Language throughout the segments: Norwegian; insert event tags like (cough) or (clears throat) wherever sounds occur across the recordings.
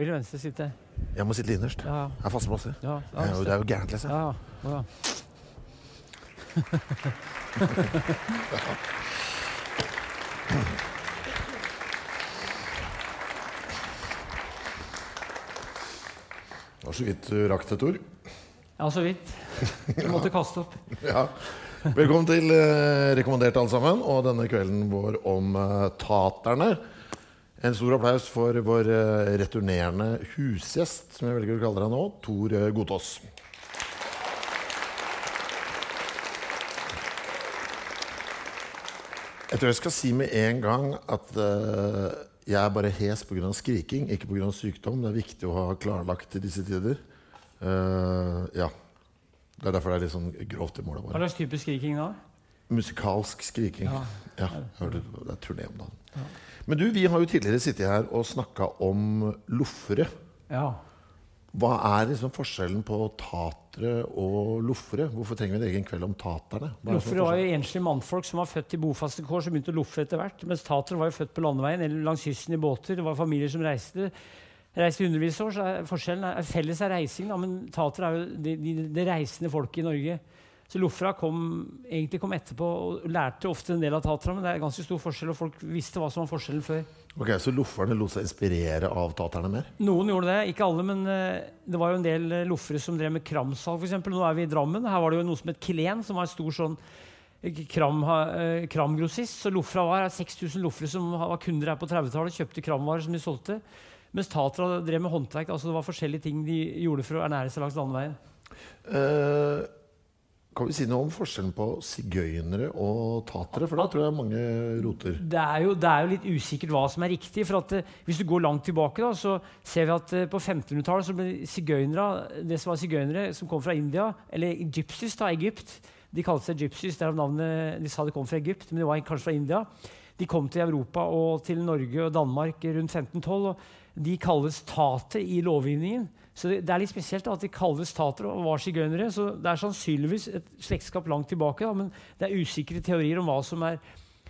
Høyre, venstre, sitte. Jeg må sitte innerst. Ja. Jeg har faste plasser. Ja, Det jo- det er jo gærent, liksom. Ja, ja. Det var så vidt du rakk et ord. ja, så vidt. Jeg måtte kaste opp. (laughs) Ja. Velkommen til eh, Rekommandert, alle sammen, og denne kvelden vår om eh, taterne. En stor applaus for vår eh, returnerende husgjest, som jeg velger å kalle deg nå, Tor Godås. Godtås. Jeg tror jeg skal si med en gang at uh, jeg er bare hes pga. skriking, ikke pga. sykdom. Det er viktig å ha klarlagt i disse tider. Uh, ja. Det er derfor det er litt sånn grovt i målet. Hva bare. slags type skriking da? Musikalsk skriking. Ja. Ja, det er turné om dagen. Men du, vi har jo tidligere sittet her og snakka om loffere. Ja. Hva er liksom forskjellen på tatere og loffere? Hvorfor trenger vi en egen kveld om taterne? Er er Loffere var jo enslige mannfolk som var født i bofaste kår, som begynte å loffe etter hvert. Mens tatere var jo født på landeveien eller langs kysten i båter. Det var familier som reiste. Reiste i hundrevis av år, så er forskjellen er, felles er reising, da, men tatere er jo det de, de reisende folket i Norge. Så Lofra kom, egentlig kom etterpå og lærte ofte en del av taterne, men det er ganske stor forskjell, og folk visste hva som var forskjellen før. Ok, Så lofferne lot seg inspirere av taterne mer? Noen gjorde det, ikke alle, men eh, det var jo en del uh, loffere som drev med kramsalg, f.eks. Nå er vi i Drammen. Her var det jo noe som het Klen, som var en stor sånn eh, kram, eh, kramgrossist. Så loffera var 6000 loffere som var kunder her på 30-tallet, kjøpte kramvarer som de solgte. Mens Tatra drev med håndverk. altså Det var forskjellige ting de gjorde for å ernære seg langs landeveien. Eh, kan vi si noe om forskjellen på sigøynere og tatere? For da tror jeg mange roter. Det er, jo, det er jo litt usikkert hva som er riktig. for at eh, Hvis du går langt tilbake, da, så ser vi at eh, på 1500-tallet så ble sigøynere det som var sigøynere som kom fra India, eller gypsies, da, Egypt De kalte seg gypsies, derav navnet De sa de kom fra Egypt, men de var kanskje fra India. De kom til Europa og til Norge og Danmark rundt 1512. og De kalles tater i lovgivningen. Så det, det er litt spesielt at de kalles tater og var sigøynere. Så det er sannsynligvis et slektskap langt tilbake, da, men det er usikre teorier om hva som er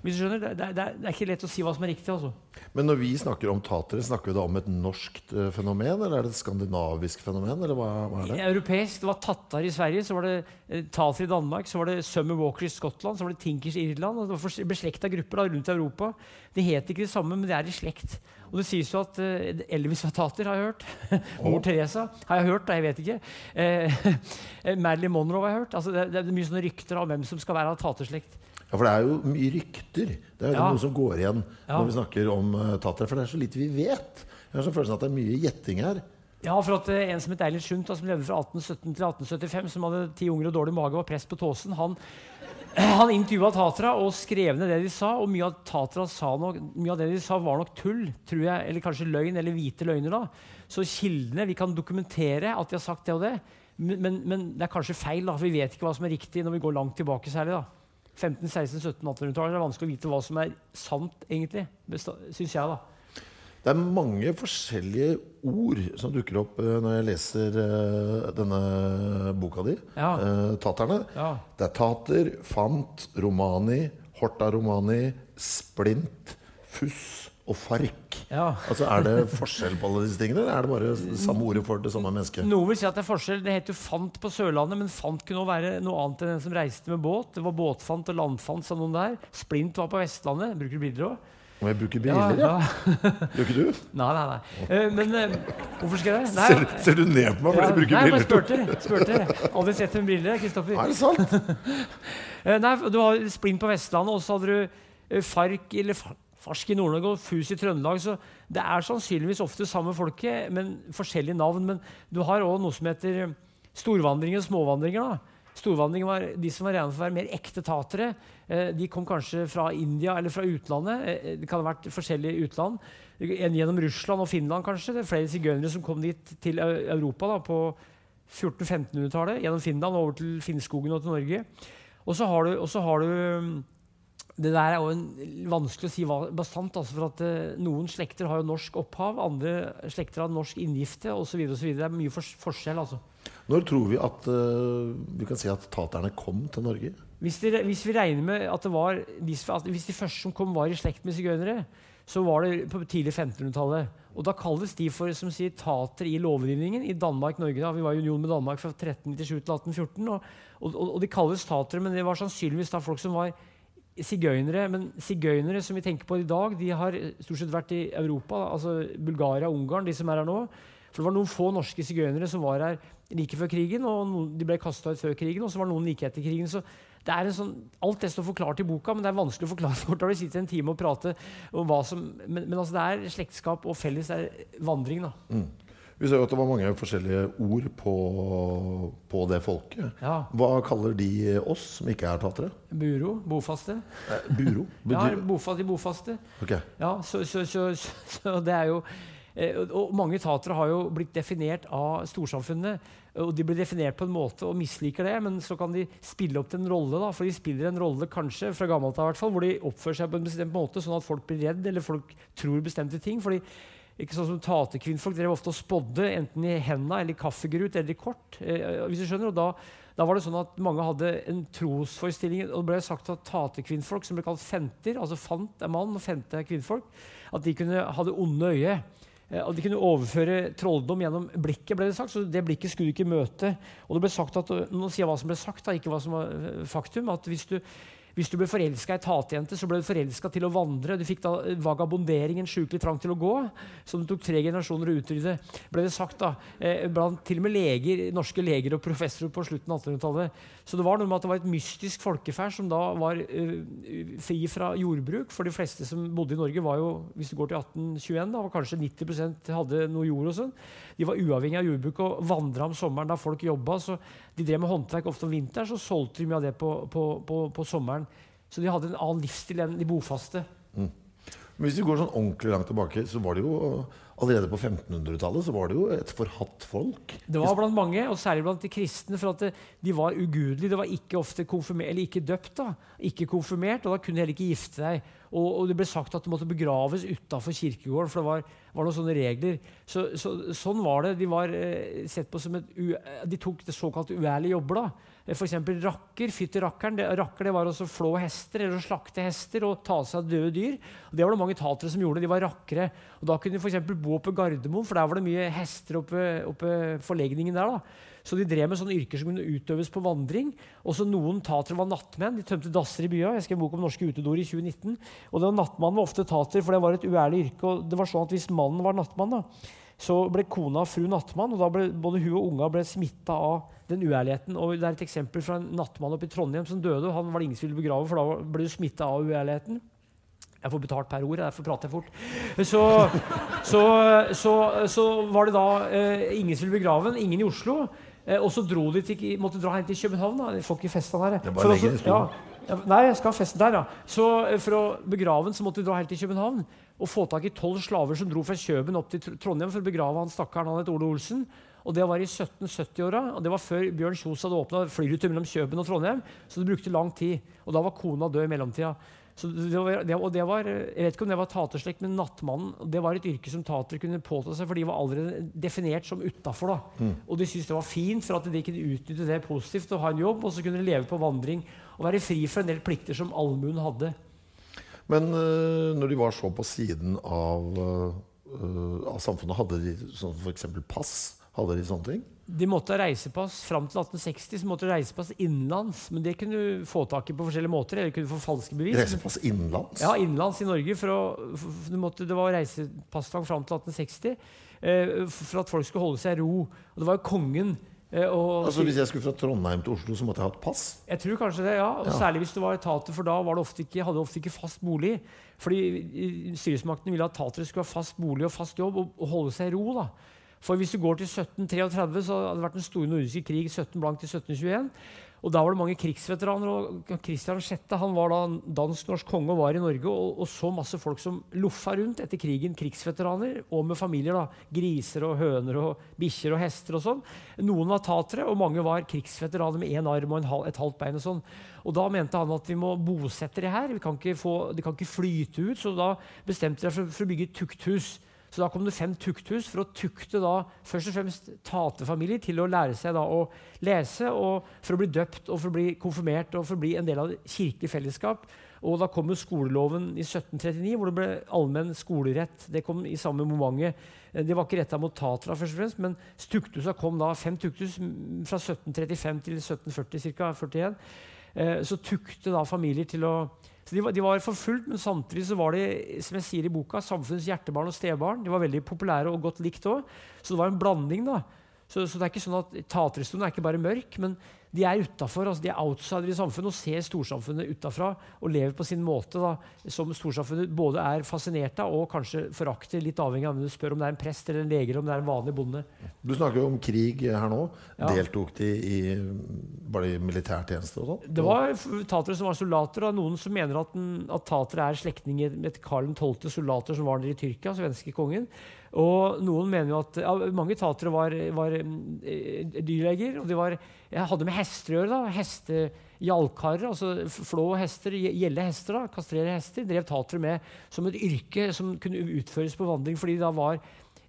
hvis du skjønner, det, det, det, er- ikke lett å si hva som er riktig. altså. Men når vi snakker om tatere, snakker vi da om et norskt eh, fenomen, eller er det et skandinavisk fenomen? Eller hva, hva er det? Europeisk, Det var tattar i Sverige, så var det eh, tater i Danmark, så var det Summer Walker i Skottland, så var det Tinkers i Irland. og Det var beslekta grupper da, rundt i Europa. Det het ikke det samme, men det er i slekt. Og det sies jo at eh, Elvis var tater, har jeg hørt. (laughs) Mor Teresa har jeg hørt, da, jeg vet ikke. Eh, (laughs) Marilyn Monroe har jeg hørt. Altså, det, det er mye sånne rykter om hvem som skal være av taterslekt. Ja, for det er jo mye rykter. Det er jo Ja. noe som går igjen når vi snakker om uh, Tatra. For det er så lite vi vet. Jeg har så følelsen at det er mye gjetting her. Ja, for at uh, En som het Eilert Sundt, som levde fra 1817 til 1875, som hadde ti unger og dårlig mage og var prest på Tåsen, han, (clears throat) han intervjua Tatra og skrev ned det de sa. Og mye av Tatra sa nok, mye av det de sa, var nok tull, tror jeg, eller kanskje løgn, eller hvite løgner. da. Så kildene Vi kan dokumentere at de har sagt det og det, men, men, men det er kanskje feil. da, for Vi vet ikke hva som er riktig når vi går langt tilbake. særlig da. 15-, 16-, 17-, 1800-tallet. Det er vanskelig å vite hva som er sant, egentlig. Syns jeg, da. Det er mange forskjellige ord som dukker opp eh, når jeg leser eh, denne boka di, Ja. eh, 'Taterne'. Ja. Det er tater, fant, romani, horta romani, splint, fuss og fark. Ja. Altså, Er det forskjell på alle disse tingene, eller er det bare samme ordet for det samme mennesket? Noen vil si at det er forskjell. Det heter jo fant på Sørlandet, men fant kunne også være noe annet enn den som reiste med båt. Det var båtfant og landfant, sa noen der. Splint var på Vestlandet. Bruker du bilder òg? Må jeg bruker briller, ja? ja. Gjør ikke du? (laughs) Nei, nei, nei. Uh, men uh, hvorfor skal jeg det? Ser, ser du ned på meg fordi ja, jeg bruker nei, jeg bare jeg spurte. Aldri sett en brille, Kristoffer. Er det sant? uh, (laughs) nei, du har Splint på Vestlandet, og så hadde du Fark eller Fa- Farsk i Nord-Norge og Fus i Trøndelag. Så det er sannsynligvis ofte samme folket, men forskjellige navn. Men du har òg noe som heter eh, storvandringer og småvandringer. da. Storvandringer var de som var regnet for å være mer ekte tatere. Eh, de kom kanskje fra India eller fra utlandet. Eh, det kan ha vært forskjellige utland. En gjennom Russland og Finland, kanskje. Det er flere sigøynere som kom dit til Europa da, på 1400-1500-tallet. Gjennom Finland og over til Finnskogen og til Norge. Og så har du, Det der er jo en, vanskelig å si hva, bastant. Altså for at uh, Noen slekter har jo norsk opphav, andre slekter har norsk inngifte osv. Det er mye fors forskjell. altså. Når tror vi at uh, vi kan si at taterne kom til Norge? Hvis, de, hvis vi regner med at det var hvis, at hvis de første som kom, var i slekt med sigøynere, så var det på tidlig 1500-tallet. Og da kalles de for som sier, tater i lovgivningen i Danmark-Norge. da. Vi var i union med Danmark fra 1397 til 1814. Og, og, og de kalles tatere, men det var sannsynligvis da folk som var sigøynere. Men sigøynere som vi tenker på i dag, de har stort sett vært i Europa. Altså Bulgaria og Ungarn, de som er her nå. For det var noen få norske sigøynere som var her like før krigen, og noen, de ble kasta ut før krigen, og så var det noen like etter krigen. så det er en sånn, Alt det står forklart i boka, men det er vanskelig å forklare (laughs) fort vi sitter en time og prater om hva som Men, men altså det er slektskap og felles er vandring, da. Vi ser jo at det var mange forskjellige ord på, på det folket. Ja. Hva kaller de oss som ikke er tatere? Buro, bofaste. Eh, Buro? (laughs) Ja, Betyr- bofa, de bofaste. Ok. Ja, så, så, så, så, det er jo eh, Og mange tatere har jo blitt definert av storsamfunnet. Og de blir definert på en måte og misliker det, men så kan de spille opp til en rolle. da, For de spiller en rolle kanskje fra gammelt av, hvert fall, hvor de oppfører seg på en bestemt måte, sånn at folk blir redd eller folk tror bestemte ting. fordi ikke sånn som Tatekvinnfolk drev ofte og spådde, enten i henda eller i kaffegrut eller i kort. Eh, hvis du skjønner, og da, da var det sånn at Mange hadde en trosforestilling. og Det ble sagt at tatekvinnfolk, som ble kalt fenter, altså fant er mann og fente er kvinnfolk, at de kunne ha det onde øyet. Eh, Og de kunne overføre trolldom gjennom blikket, ble det sagt. Så det blikket skulle du ikke møte. Og det ble sagt at, Nå sier jeg hva som ble sagt, da, ikke hva som var eh, faktum. at hvis du hvis du ble forelska i tatejente, så ble du forelska til å vandre. Du fikk da vagabonderingen vagabondering, en sjukelig trang til å gå, som det tok tre generasjoner å utrydde. ble det sagt da, eh, Blant til og med leger, norske leger og professorer på slutten av 1800-tallet. Så det var noe med at det var et mystisk folkeferd som da var eh, fri fra jordbruk. For de fleste som bodde i Norge, var jo, hvis du går til 1821, da, var kanskje 90% hadde noe jord og sånn. De var uavhengig av jordbruk og vandra om sommeren da folk jobba. Så de drev med håndverk ofte om vinteren, så solgte de mye av det på, på, på, på sommeren. Så de hadde en annen livsstil enn de bofaste. Men hvis vi går sånn ordentlig langt tilbake, så var det jo allerede på 1500-tallet så var det jo et forhatt folk. Det var blant mange, og særlig blant de kristne, for at de var ugudelige. Det var ikke ofte konfirmer, eller ikke døpt, da. ikke konfirmert, og da kunne de heller ikke gifte seg. Og, og det ble sagt at de måtte begraves utafor kirkegården, for det var, var noen sånne regler. Så, så, sånn var det. De var eh, sett på som et u, De tok det såkalte uærlige jobber. da. F.eks. rakker. Fytti rakkeren. Det, rakker det var å flå hester eller å slakte hester og ta seg av døde dyr. Det var det mange tatere som gjorde. De var rakkere. Og Da kunne de for bo oppe i Gardermoen, for der var det mye hester oppe, oppe forlegningen der. da. Så de drev med sånne yrker som kunne utøves på vandring. Også noen tatere var nattmenn. De tømte dasser i bya. Jeg skrev en bok om norske utedoer i 2019. Og den nattmannen var ofte tater, for det var et uærlig yrke. og det var sånn at Hvis mannen var nattmann, da, så ble kona fru nattmann. og da ble Både hun og unga ble smitta av den uærligheten. og Det er et eksempel fra en nattmann oppe i Trondheim som døde. og Han var det ingen som ville begrave, for da ble du smitta av uærligheten. Jeg får betalt per ord, derfor prater jeg fort. Så, så, så, så var det da eh, ingen som ville begrave ham, ingen i Oslo. Eh, og så dro de til, måtte dra hjem til København. da. De får ikke festa der. Er bare i stolen. ja, nei, jeg skal ha festen der, ja. Så eh, for å begrave den, så måtte de dra helt til København og få tak i tolv slaver som dro fra Kjøben opp til Trondheim for å begrave han stakkaren. Han het Ole Olsen. Og det var i 1770-åra, og det var før Bjørn Kjos hadde åpna flyruter mellom Kjøben og Trondheim. Så det brukte lang tid. Og da var kona død i mellomtida. Så det var, det, og det var, jeg vet ikke om det var taterslekt, men nattmannen det var et yrke som tatere kunne påta seg, for de var allerede definert som utafor. Og de syntes det var fint for at de kunne utnytte det positivt og ha en jobb, og så kunne de leve på vandring og være fri for en del plikter som allmuen hadde. Men eh, når de var så på siden av, eh, av samfunnet, hadde de sånn f.eks. pass? Hadde de sånne ting? De måtte ha reisepass Fram til 1860 så måtte de reisepass innenlands. Men det kunne du få tak i på forskjellige måter. Eller kunne få falske bevis. Reisepass innenlands? Ja, innenlands i Norge. For å, for, måtte, det var reisepasstvang fram til 1860 eh, for at folk skulle holde seg i ro. Og det var jo kongen og, Altså Hvis jeg skulle fra Trondheim til Oslo, så måtte jeg ha et pass? Jeg tror kanskje det, ja. Og Ja. Særlig hvis du var etater, for da var det ofte ikke, hadde du ofte ikke fast bolig. Fordi eh, styresmaktene ville at tatere skulle ha fast bolig og fast jobb og, og holde seg i ro. da. For hvis du går til 1733, så hadde det vært den store nordiske krig 17 blank til 1721. Og da var det mange krigsveteraner. og Kristian 6. han var da dansk-norsk konge og var i Norge og, og så masse folk som loffa rundt etter krigen. Krigsveteraner og med familier. da, Griser og høner og bikkjer og hester og sånn. Noen var tatere, og mange var krigsveteraner med én arm og halv, et halvt bein. Og sånn. Og da mente han at vi må bosette det her. Vi kan ikke få, de kan ikke flyte ut. Så da bestemte de seg for, for å bygge et tukthus. Så da kom det fem tukthus for å tukte da først og fremst taterfamilier til å lære seg da å lese, og for å bli døpt og for å bli konfirmert og for å bli en del av det kirkelige fellesskap. Og da kom jo skoleloven i 1739, hvor det ble allmenn skolerett. Det kom i samme momentet. Eh, Det var ikke retta mot tatra, først og fremst, men tukthusa kom da fem tukthus fra 1735 til 1740 ca. 41. Eh, Så tukte da familier til å så de var, de var forfulgt, men samtidig så var de som jeg sier i boka, samfunnets hjertebarn og stebarn. De var veldig populære og godt likt òg. Så det var en blanding. da. Så, så det er ikke sånn at Taterhistorien er ikke bare mørk, men de er utafor. Altså de er outsidere i samfunnet og ser storsamfunnet utafra og lever på sin måte. da, Som storsamfunnet både er fascinert av og kanskje forakter, litt avhengig av om du spør om det er en prest eller en lege eller om det er en vanlig bonde. Du snakker jo om krig her nå. Ja. Deltok de i bare i militærtjeneste og sånn? Det var tatere som var soldater, og noen som mener at, den, at tatere er slektninger med Karl 12. soldater som var nede i Tyrkia, svenske kongen. Og noen mener jo at ja, Mange tatere var, var eh, dyrleger. og de var, jeg hadde med hester å gjøre. da, Hestejalkarer, altså flå hester, gjelde hester, da, kastrere hester, drev tatere med som et yrke som kunne utføres på vandring, fordi de da var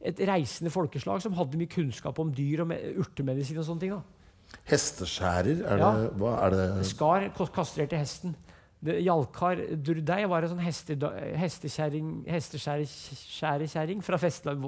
et reisende folkeslag som hadde mye kunnskap om dyr og me- urtemedisin og sånne ting. da. Hesteskjærer? Er Ja. det, hva er det Skar kastrerte hesten. Det, Jalkar Durdei var en sånn hestekjerring- hesteskjærekjerring fra Vestland.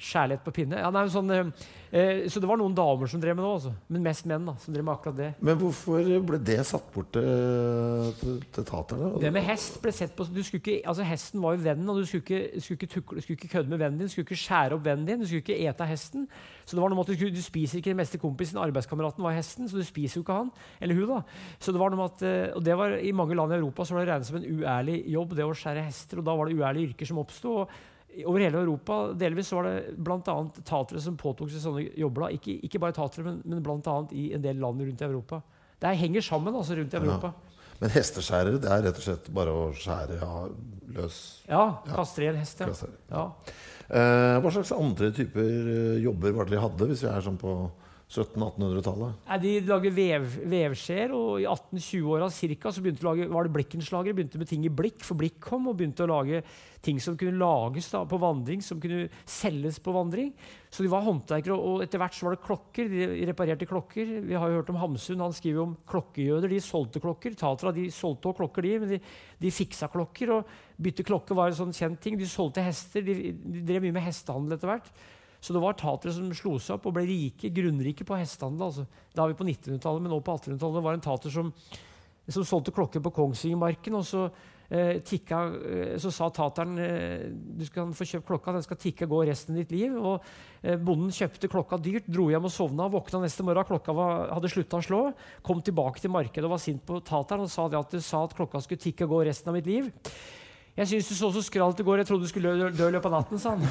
Kjærlighet på pinne. Ja, nei, sånn, eh, eh, så det var noen damer som drev med det også. Men mest menn da, som drev med akkurat det. Men hvorfor ble det satt bort til, til, til taterne? Det med hest ble sett på du skulle ikke, altså Hesten var jo vennen, og du skulle ikke, skulle ikke, tukle, skulle ikke kødde med vennen din. Du skulle ikke skjære opp vennen din, du skulle ikke ete av hesten. Så det var noe med at du, skulle, du spiser ikke den beste kompisen, arbeidskameraten var hesten, så du spiser jo ikke han. Eller hun, da. Så det var noe med at, eh, og det var I mange land i Europa så var det regnet som en uærlig jobb, det å skjære hester. Og da var det uærlige yrker som oppsto. og over hele Europa delvis så var det bl.a. tatere som påtok seg sånne jobber. da. Ikke, ikke bare tatere, men, men bl.a. i en del land rundt i Europa. Det henger sammen altså rundt i Europa. Men hesteskjærere, det er rett og slett bare å skjære ja, løs Ja, Kastrere hest. Ja. Ja. eh, Hva slags andre typer eh, jobber var det de hadde, hvis vi er sånn på 1700-1800-tallet? Nei, De lager vev, vevskjeer, og i 1820-åra cirka, så begynte de å lage, var det blikkenslagere. Begynte med ting i blikk, for blikk kom, og begynte å lage ting som kunne lages da, på vandring, som kunne selges på vandring. Så de var håndverkere, og etter hvert så var det klokker. De reparerte klokker. Vi har jo hørt om Hamsun, han skriver om klokkejøder. De solgte klokker. Tatra de solgte også klokker, de, men de, de fiksa klokker. Og bytte klokke var en sånn kjent ting. De solgte hester. De, de drev mye med hestehandel etter hvert. Så det var tatere som slo seg opp og ble rike, grunnrike på hestehandel. Altså. Da er vi på 1900-tallet, men nå på 1800-tallet. var Det en tater som, som solgte klokker på Kongsvingermarken. og så eh, tikka, eh, så sa tateren eh, du skal få kjøpt klokka, den skal tikke og gå resten av ditt liv. og eh, Bonden kjøpte klokka dyrt, dro hjem og sovna. Våkna neste morgen, klokka var, hadde slutta å slå. Kom tilbake til markedet og var sint på tateren og sa at du sa at klokka skulle tikke og gå resten av mitt liv. Jeg syns du så så skralt i går. Jeg trodde du skulle dø, dø i løpet av natten, sa han.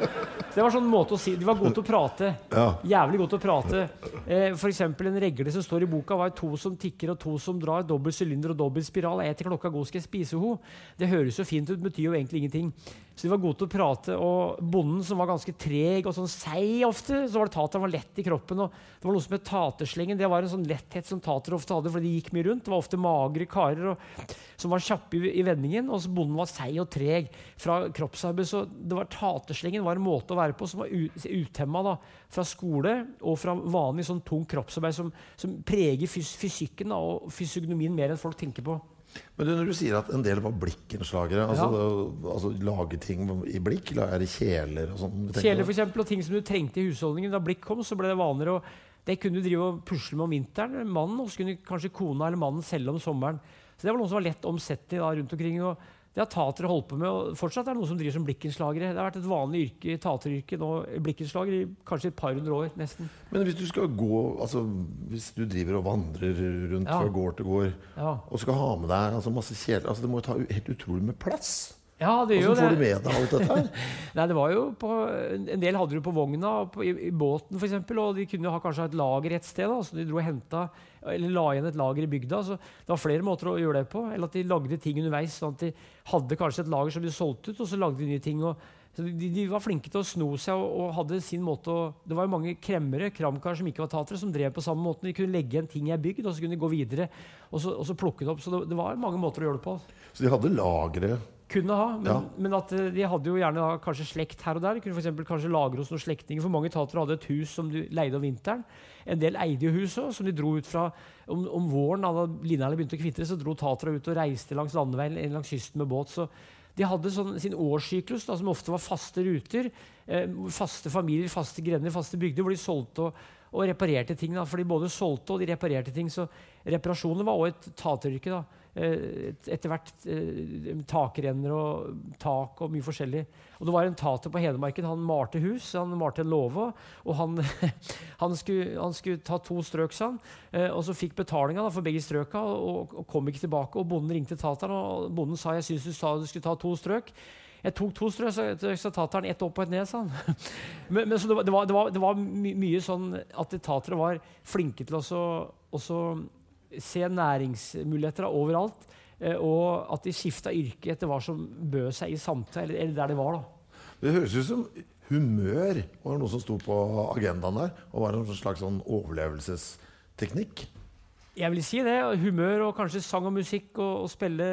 (laughs) Det var sånn måte å si De var gode til å prate. Ja. Jævlig gode til å prate. Eh, for eksempel en regle som står i boka, var to som tikker og to som drar. Dobbel sylinder og dobbel spiral. Jeg til klokka god skal jeg spise ho. Det høres jo fint ut, betyr jo egentlig ingenting. Så de var gode til å prate. Og bonden som var ganske treg og sånn seig ofte, så var det tateren var lett i kroppen. Og det var noe som het taterslengen. Det var en sånn letthet som tater ofte hadde, fordi de gikk mye rundt. Det var ofte magre karer og, som var kjappe i, i vendingen, og så bonden var seig og treg fra kroppsarbeid. Så det var taterslengen var en måte å være på som var uthemma fra skole og fra vanlig sånn tung kroppsarbeid som, som preger fys fysikken da, og fysiognomien mer enn folk tenker på. Men du, når du sier at en del var blikkenslagere, altså, altså lage ting i blikk, er det kjeler og sånn? Kjeler for eksempel, og ting som du trengte i husholdningen. Da blikk kom, så ble det vanligere. Og det kunne du drive og pusle med om vinteren, mannen, og så kunne kanskje kona eller mannen selge om sommeren. Så det var noe som var lett omsettelig da, rundt omkring. og det har tatere holdt på med, og fortsatt er det noen som driver som blikkenslagere. Det har vært et vanlig yrke, tateryrke nå, blikkenslager, i kanskje et par hundre år, nesten. Men hvis du skal gå altså, Hvis du driver og vandrer rundt Ja. fra gård til gård Ja, og skal ha med deg altså, masse kjeler altså, Det må jo ta helt utrolig med plass. ja det gjør jo Hvordan får det. du med deg alt dette her? (laughs) Nei, det var jo på, En del hadde du på vogna, på, i, i båten f.eks. Og de kunne ha kanskje ha et lager et sted. Da, så de dro og henta, eller la igjen et lager i bygda. Så det var flere måter å gjøre det på. Eller at de lagde ting underveis. sånn at De hadde kanskje et lager som de solgte ut, og så lagde de nye ting. Og, så de, de var flinke til å sno seg og, og hadde sin måte å Det var jo mange kremmere, kramkar som ikke var tatere, som drev på samme måte. De kunne legge en ting i ei bygd, og så kunne de gå videre og så, og så plukke det opp. Så det, det var mange måter å gjøre det på. Så de hadde lagre Kunne ha, men, Ja. men at eh, de hadde jo gjerne da, kanskje slekt her og der. De kunne for kanskje lagre hos noen slektninger. For mange tatere hadde et hus som de leide om vinteren. En del eide jo huset, som de dro ut fra om, om våren. Da linjene begynte å kvitre, så dro taterne ut og reiste langs landeveien eller langs kysten med båt. Så de hadde sånn, sin årssyklus, da, som ofte var faste ruter. Eh, faste familier, faste grender, faste bygder, hvor de solgte og, og reparerte ting. Da. For de både solgte og de reparerte ting. Så reparasjoner var òg et tateryrke. Eh, et- Etter hvert eh, takrenner og tak og mye forskjellig. Og det var en tater på Hedmarken. Han malte hus, han malte en låve. Og han, (laughs) han, skulle, han skulle ta to strøk, sa han. Eh, og så fikk betalinga for begge strøka, og, og kom ikke tilbake. Og bonden ringte tateren, og bonden sa jeg syns du sa du skulle ta to strøk. Jeg tok to strøk, så, så tateren ett opp og ett ned, sa han. (laughs) men, men det var, det var, det var, mye sånn at tatere var flinke til å så- se næringsmuligheter overalt. eh, Og at de skifta yrke etter hva som bød seg i samtale, eller, eller der det var. da. Det høres ut som humør var noe som sto på agendaen der. Og var en slags sånn overlevelsesteknikk. Jeg vil si det. Humør og kanskje sang og musikk og, og spille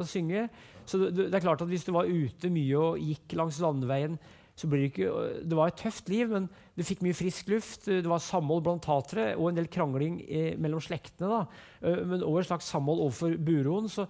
og synge. Så det, det er klart at Hvis du var ute mye og gikk langs landeveien så blir Det ikke, det var et tøft liv, men du fikk mye frisk luft. Det var samhold blant tatere og en del krangling eh, mellom slektene. da. Eh, men også et slags samhold overfor buroen. Så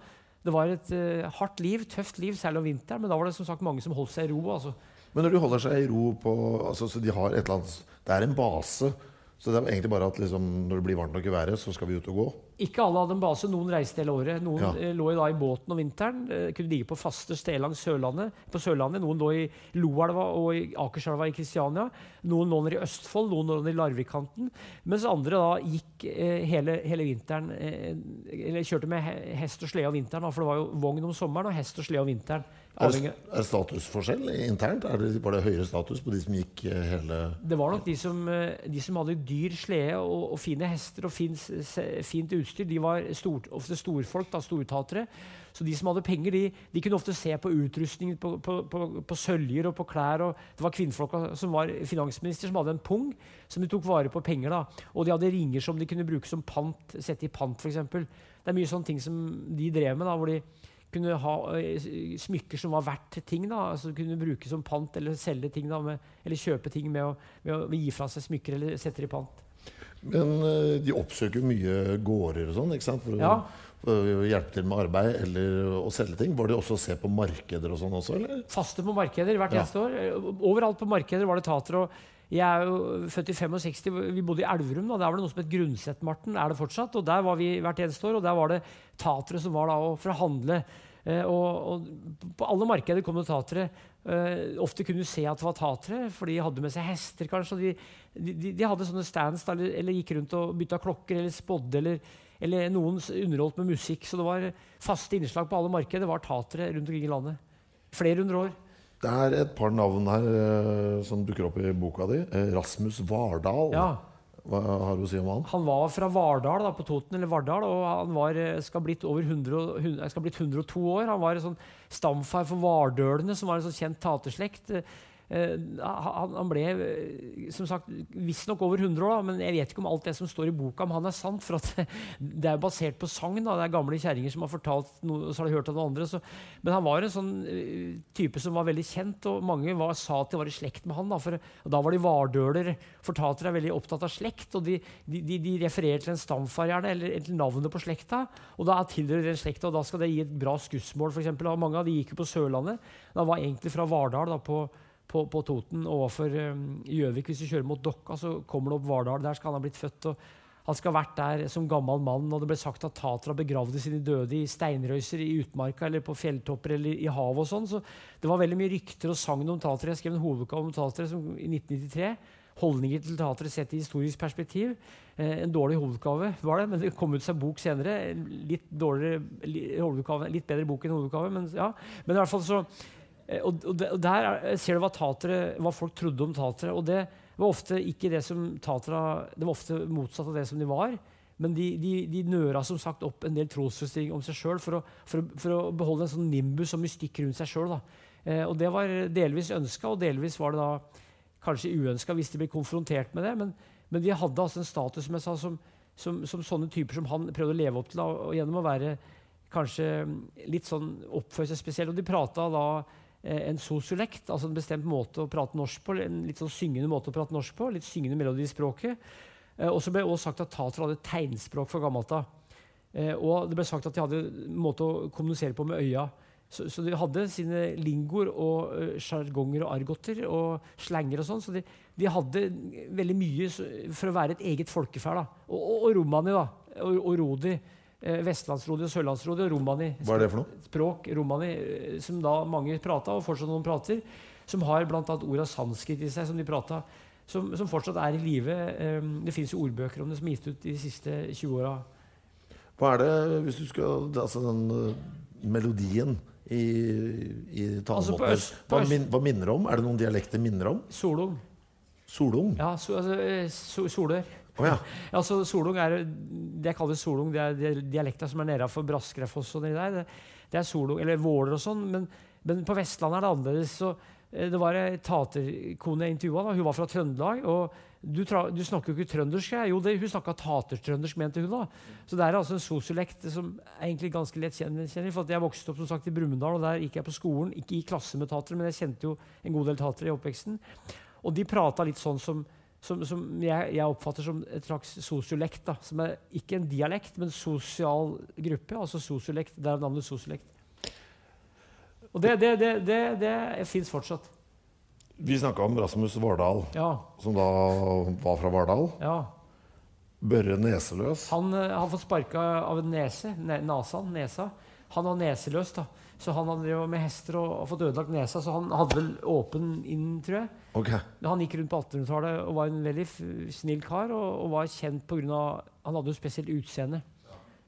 det var et eh, hardt liv, tøft liv, særlig om vinteren. Men da var det som sagt mange som holdt seg i ro. altså. Men når de holder seg i ro på altså, så de har et eller annet, Det er en base. Så det er egentlig bare at liksom, når det blir varmt nok i været, så skal vi ut og gå. Ikke alle hadde en base. Noen reiste hele året. Noen Ja. eh, lå jo da i båten om vinteren. Eh, kunne ligge på faste steder langs Sørlandet. På Sørlandet. Noen lå i Loelva og i Akerselva i Kristiania. Noen lå i Østfold, noen lå i Larvikkanten. Mens andre da gikk eh, hele, hele vinteren eh, Eller kjørte med hest og slede om vinteren. Da, for det var jo vogn om sommeren og hest og slede om vinteren. Er det, er det statusforskjell internt? Er det, var det høyere status på de som gikk eh, hele Det var nok de som, eh, de som hadde dyr slede og, og fine hester og fin, fint utstyr. De var stort, ofte storfolk, da, stortatere. Så de som hadde penger, de, de kunne ofte se på utrustningen, på, på, på, på søljer og på klær. Og det var kvinnfolka som var finansminister, som hadde en pung som de tok vare på penger. da. Og de hadde ringer som de kunne bruke som pant, sette i pant, f.eks. Det er mye sånne ting som de drev med, da, hvor de kunne ha eh, smykker som var verdt ting. da, altså Kunne bruke som pant eller selge ting da, med, eller kjøpe ting med å, med å gi fra seg smykker eller sette det i pant. Men eh, de oppsøker mye gårder og sånn ikke sant? for å, Ja. hjelpe til med arbeid eller å selge ting. Var de også å se på markeder og sånn også, eller? Faste på markeder hvert Ja. eneste år. Eh, Overalt på markeder var det tater. og jeg er jo født i 65. Vi bodde i Elverum. da, Der var det noe som het Grundsettmarten. Er det fortsatt? Og Der var vi hvert eneste år. Og der var det tatere som var da å handle. Eh, og, og på alle markeder kom det tatere. Eh, ofte kunne du se at det var tatere, for de hadde med seg hester. kanskje, De, de, de, de hadde sånne stands eller, eller gikk rundt og bytta klokker eller spådde. Eller, eller noen underholdt med musikk. Så det var faste innslag på alle markeder. Det var tatere rundt omkring i landet. Flere hundre år. Det er et par navn her eh, som dukker opp i boka di. Eh, Rasmus Vardal. Ja. Hva har du å si om han? Han var fra Vardal da, på Toten, eller Vardal, og han var, skal skal blitt over 100, og- hun- eh, skal blitt 102 år. Han var en sånn stamfar for vardølene, som var en sånn kjent taterslekt. Eh, Eh, han, han, ble eh, som sagt visstnok over 100 år, men jeg vet ikke om alt det som står i boka om han er sant. for (laughs) Det er basert på sagn. Det er gamle kjerringer som har fortalt noe, så har de hørt av noen andre. Så, men han var en sånn uh, type som var veldig kjent, og mange var, sa at de var i slekt med han. Da, for, da var de vardøler. Fortatere er veldig opptatt av slekt, og de, de, de, refererer til en stamfar gjerne, eller til navnet på slekta. Og da tilhører den slekta, og da skal det gi et bra skussmål. Og mange av de gikk jo på Sørlandet. Da var egentlig fra Vardal. da på på, på Toten overfor um, Gjøvik. Hvis du kjører mot Dokka, så kommer det opp Vardal. Der skal han ha blitt født. og han skal ha vært der som gammel mann, og det ble sagt at Tatra begravde sine døde i steinrøyser i utmarka eller på fjelltopper eller i havet. og sånn, så Det var veldig mye rykter og sagn om Tatra. Jeg skrev en hovedutgave om Tatra i 1993. Holdninger til teatret sett i historisk perspektiv. Eh, en dårlig hovedoppgave var det, men det kom ut seg bok senere. Litt, dårligere, litt bedre bok enn hovedoppgave, men ja. Men i hvert fall så, og, og, Der ser du hva, tatere, hva, folk trodde om tatere. Og det var ofte ikke det som tatera, det var ofte motsatt av det som de var. Men de, de, de nøra som sagt opp en del trosforestillinger om seg sjøl for, for, for, å beholde en sånn nimbus og mystikk rundt seg sjøl. Eh, og det var delvis ønska, og delvis var det da kanskje uønska hvis de ble konfrontert med det. Men, men de hadde altså en status som jeg sa, som, som, som, sånne typer som han prøvde å leve opp til. Da, gjennom å være kanskje litt sånn oppføre seg spesielt. Og de prata da Eh, en sosiolekt, altså en bestemt måte å prate norsk på, en litt sånn syngende måte å prate norsk på, litt syngende melodi i språket. Eh, og så ble det også sagt at tatere hadde tegnspråk fra gammelt av. Eh, og det ble sagt at de hadde en måte å kommunisere på med øya. Så, så de hadde sine lingoer og sjargonger og argoter og slenger og sånn. Så de, de, hadde veldig mye for å være et eget folkeferd. Og, og, og romani, da. Og, og rodi eh, vestlandsrodi og sørlandsrodi og romani. Hva er det for noe? Språk, romani, eh, som da mange prata, og fortsatt noen prater. Som har bl.a. orda sanskrit i seg, som de prata. Som, som fortsatt er i live. Eh, det fins ordbøker om det som er gitt ut de siste 20 åra. Hva er det, hvis du skal Altså den uh, melodien i, i talemåten altså hva, min, hva minner det om? Er det noen dialekter minner om? Solung. Solung? Ja, so, altså, eh, so, solør. Oh, ja. (laughs) altså, solung er, det jeg kaller solung, det er dialekta som er nedafor Braskrefoss og det der. Det, er solung, eller Våler og sånn. Men, men, på Vestlandet er det annerledes. Så, eh, det var ei taterkone jeg intervjua. Hun var fra Trøndelag. og du, du, snakker jo ikke trøndersk. Jo, det, hun snakka tatertrøndersk, mente hun. da. Så det er altså en sosiolekt som er egentlig ganske lett kjenner For jeg vokste opp som sagt i Brumunddal, og der gikk jeg på skolen. Ikke i klasse med tatere, men jeg kjente jo en god del tatere i oppveksten. Og de prata litt sånn som som, som jeg, jeg, oppfatter som et slags sosiolekt. Da, som er ikke en dialekt, men sosial gruppe. Altså sosiolekt. Derav navnet sosiolekt. Og det, det, det, det, det fins fortsatt. Vi snakka om Rasmus Vardal, ja. som da var fra Vardal. Ja. Børre Neseløs. Han uh, har fått sparka av en nese. Ne nasa, nesa. Han var neseløs. da så han hadde drevet med hester og, og, fått ødelagt nesa, så han hadde vel åpen inn, tror jeg. Okay. Han gikk rundt på 1800-tallet og var en veldig snill kar. Og, og var kjent pga. Han hadde jo spesielt utseende.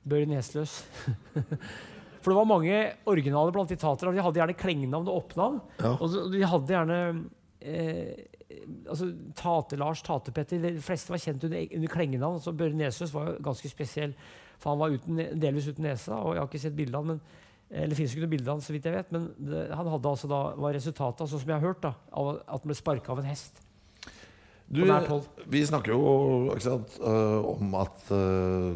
Børre Nesløs. (laughs) For det var mange originaler blant de tatere. De hadde gjerne klengenavn og oppnavn. Ja. Og de hadde gjerne eh, altså, Tate-Lars, Tate-Petter De fleste var kjent under, under klengenavn. Så Børre Nesløs var ganske spesiell. For han var uten, delvis uten nesa, og jeg har ikke sett bilde av ham. Eller Det finnes ikke noe bilde av han, så vidt jeg vet, men det, han hadde altså da, var resultatet altså, som jeg har hørt, da, av at han ble sparka av en hest. Du, vi snakker jo sant, uh, om at uh,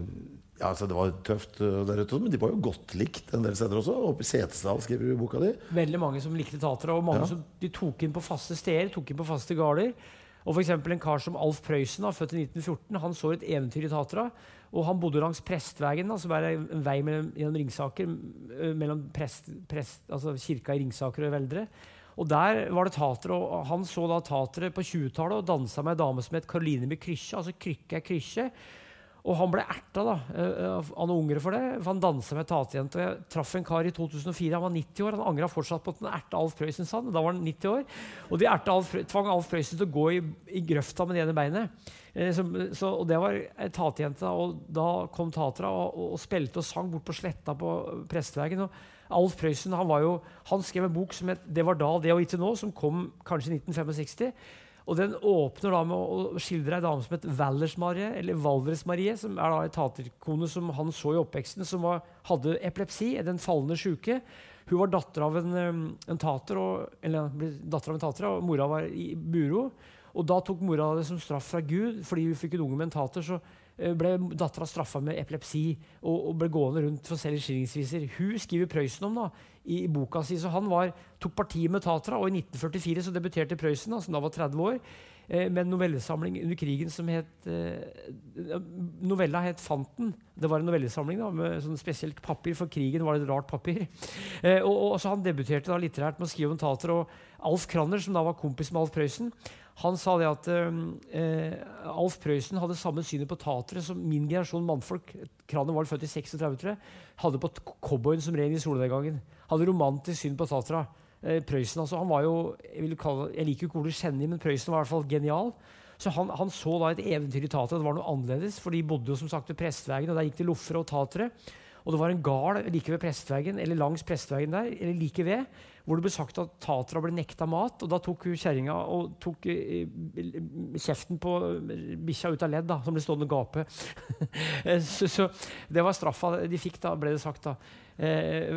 ja, altså det var tøft der ute, men de var jo godt likt en del steder også. Oppe i Setesdal skriver du i boka di. Veldig mange som likte teatret, og mange ja. som de tok inn på faste steder. tok inn på faste gårder. Og f.eks. en kar som Alf Prøysen, født i 1914, han så et eventyr i Tatra. Og han bodde langs Prestveien, som er en vei mellom, gjennom Ringsaker, mellom prest, prest, altså kirka i Ringsaker og Veldre. Og Der var det tater, og han så da tateret på 20-tallet og dansa med ei dame som het Karoline med krysje. Altså krykke er krysje. Og han ble erta da, av noen ungere for det, for han dansa med tatejente. Jeg traff en kar i 2004, han var 90 år. Han angra fortsatt på at han erta Alf Prøysen, sa han. Da var han 90 år. Og de Alf, tvang Alf Prøysen til å gå i, i grøfta med det ene beinet. Eh, så, så, og det var ei tatejente. Og da kom tatera og, og, og, spilte og sang bort på sletta på Prestevegen. Og Alf Prøysen han, han skrev en bok som het 'Det var da, det og ikke nå', som kom kanskje i 1965. Og den åpner da med å skildre ei dame som het Valdres-Marie, eller Valdres-Marie, som er da ei taterkone som han så i oppveksten, som var, hadde epilepsi, den falne sjuke. Hun var datter av en, eh, en tater, og, eller datter av en tater, og mora var i buro. Og da tok mora det som straff fra Gud, fordi hun fikk en en tater. så eh, ble dattera straffa med epilepsi og, og, ble gående rundt for å selge skillingsviser. Hun skriver Prøysen om da, i, i, boka si, så han var, tok partiet med tatera. Og i 1944 så debuterte Prøysen, som da var 30 år, med en novellesamling under krigen som het eh, Novella het 'Fanten'. Det var en novellesamling da, med sånn spesielt papir, for krigen var et rart papir. Eh, og, og, så Han debuterte da litterært med å skrive om tater. Og Alf Kranner, som da var kompis med Alf Prøysen, han sa det at eh, Alf Prøysen hadde samme synet på tatere som min generasjon mannfolk Kraner var født i 36, hadde på cowboyen som ren i solnedgangen. Hadde romantisk syn på tatera. Eh, Prøysen altså, han var jo, Jeg, kalle, jeg liker ikke ordet geni, men Prøysen var i hvert fall genial. Så han, han, så da et eventyr i Tatra, Det var noe annerledes, for de bodde jo som sagt ved Prestvegen, og der gikk det loffer og tatere. Og det var en gard like ved Prestvegen, eller langs Prestvegen der, eller like ved, hvor det ble sagt at tatera ble nekta mat. og Da tok hun kjerringa og tok eh, kjeften på bikkja ut av ledd, da, som ble stående og gape. (laughs) så, så, det var straffa de fikk, da, ble det sagt. da. Eh,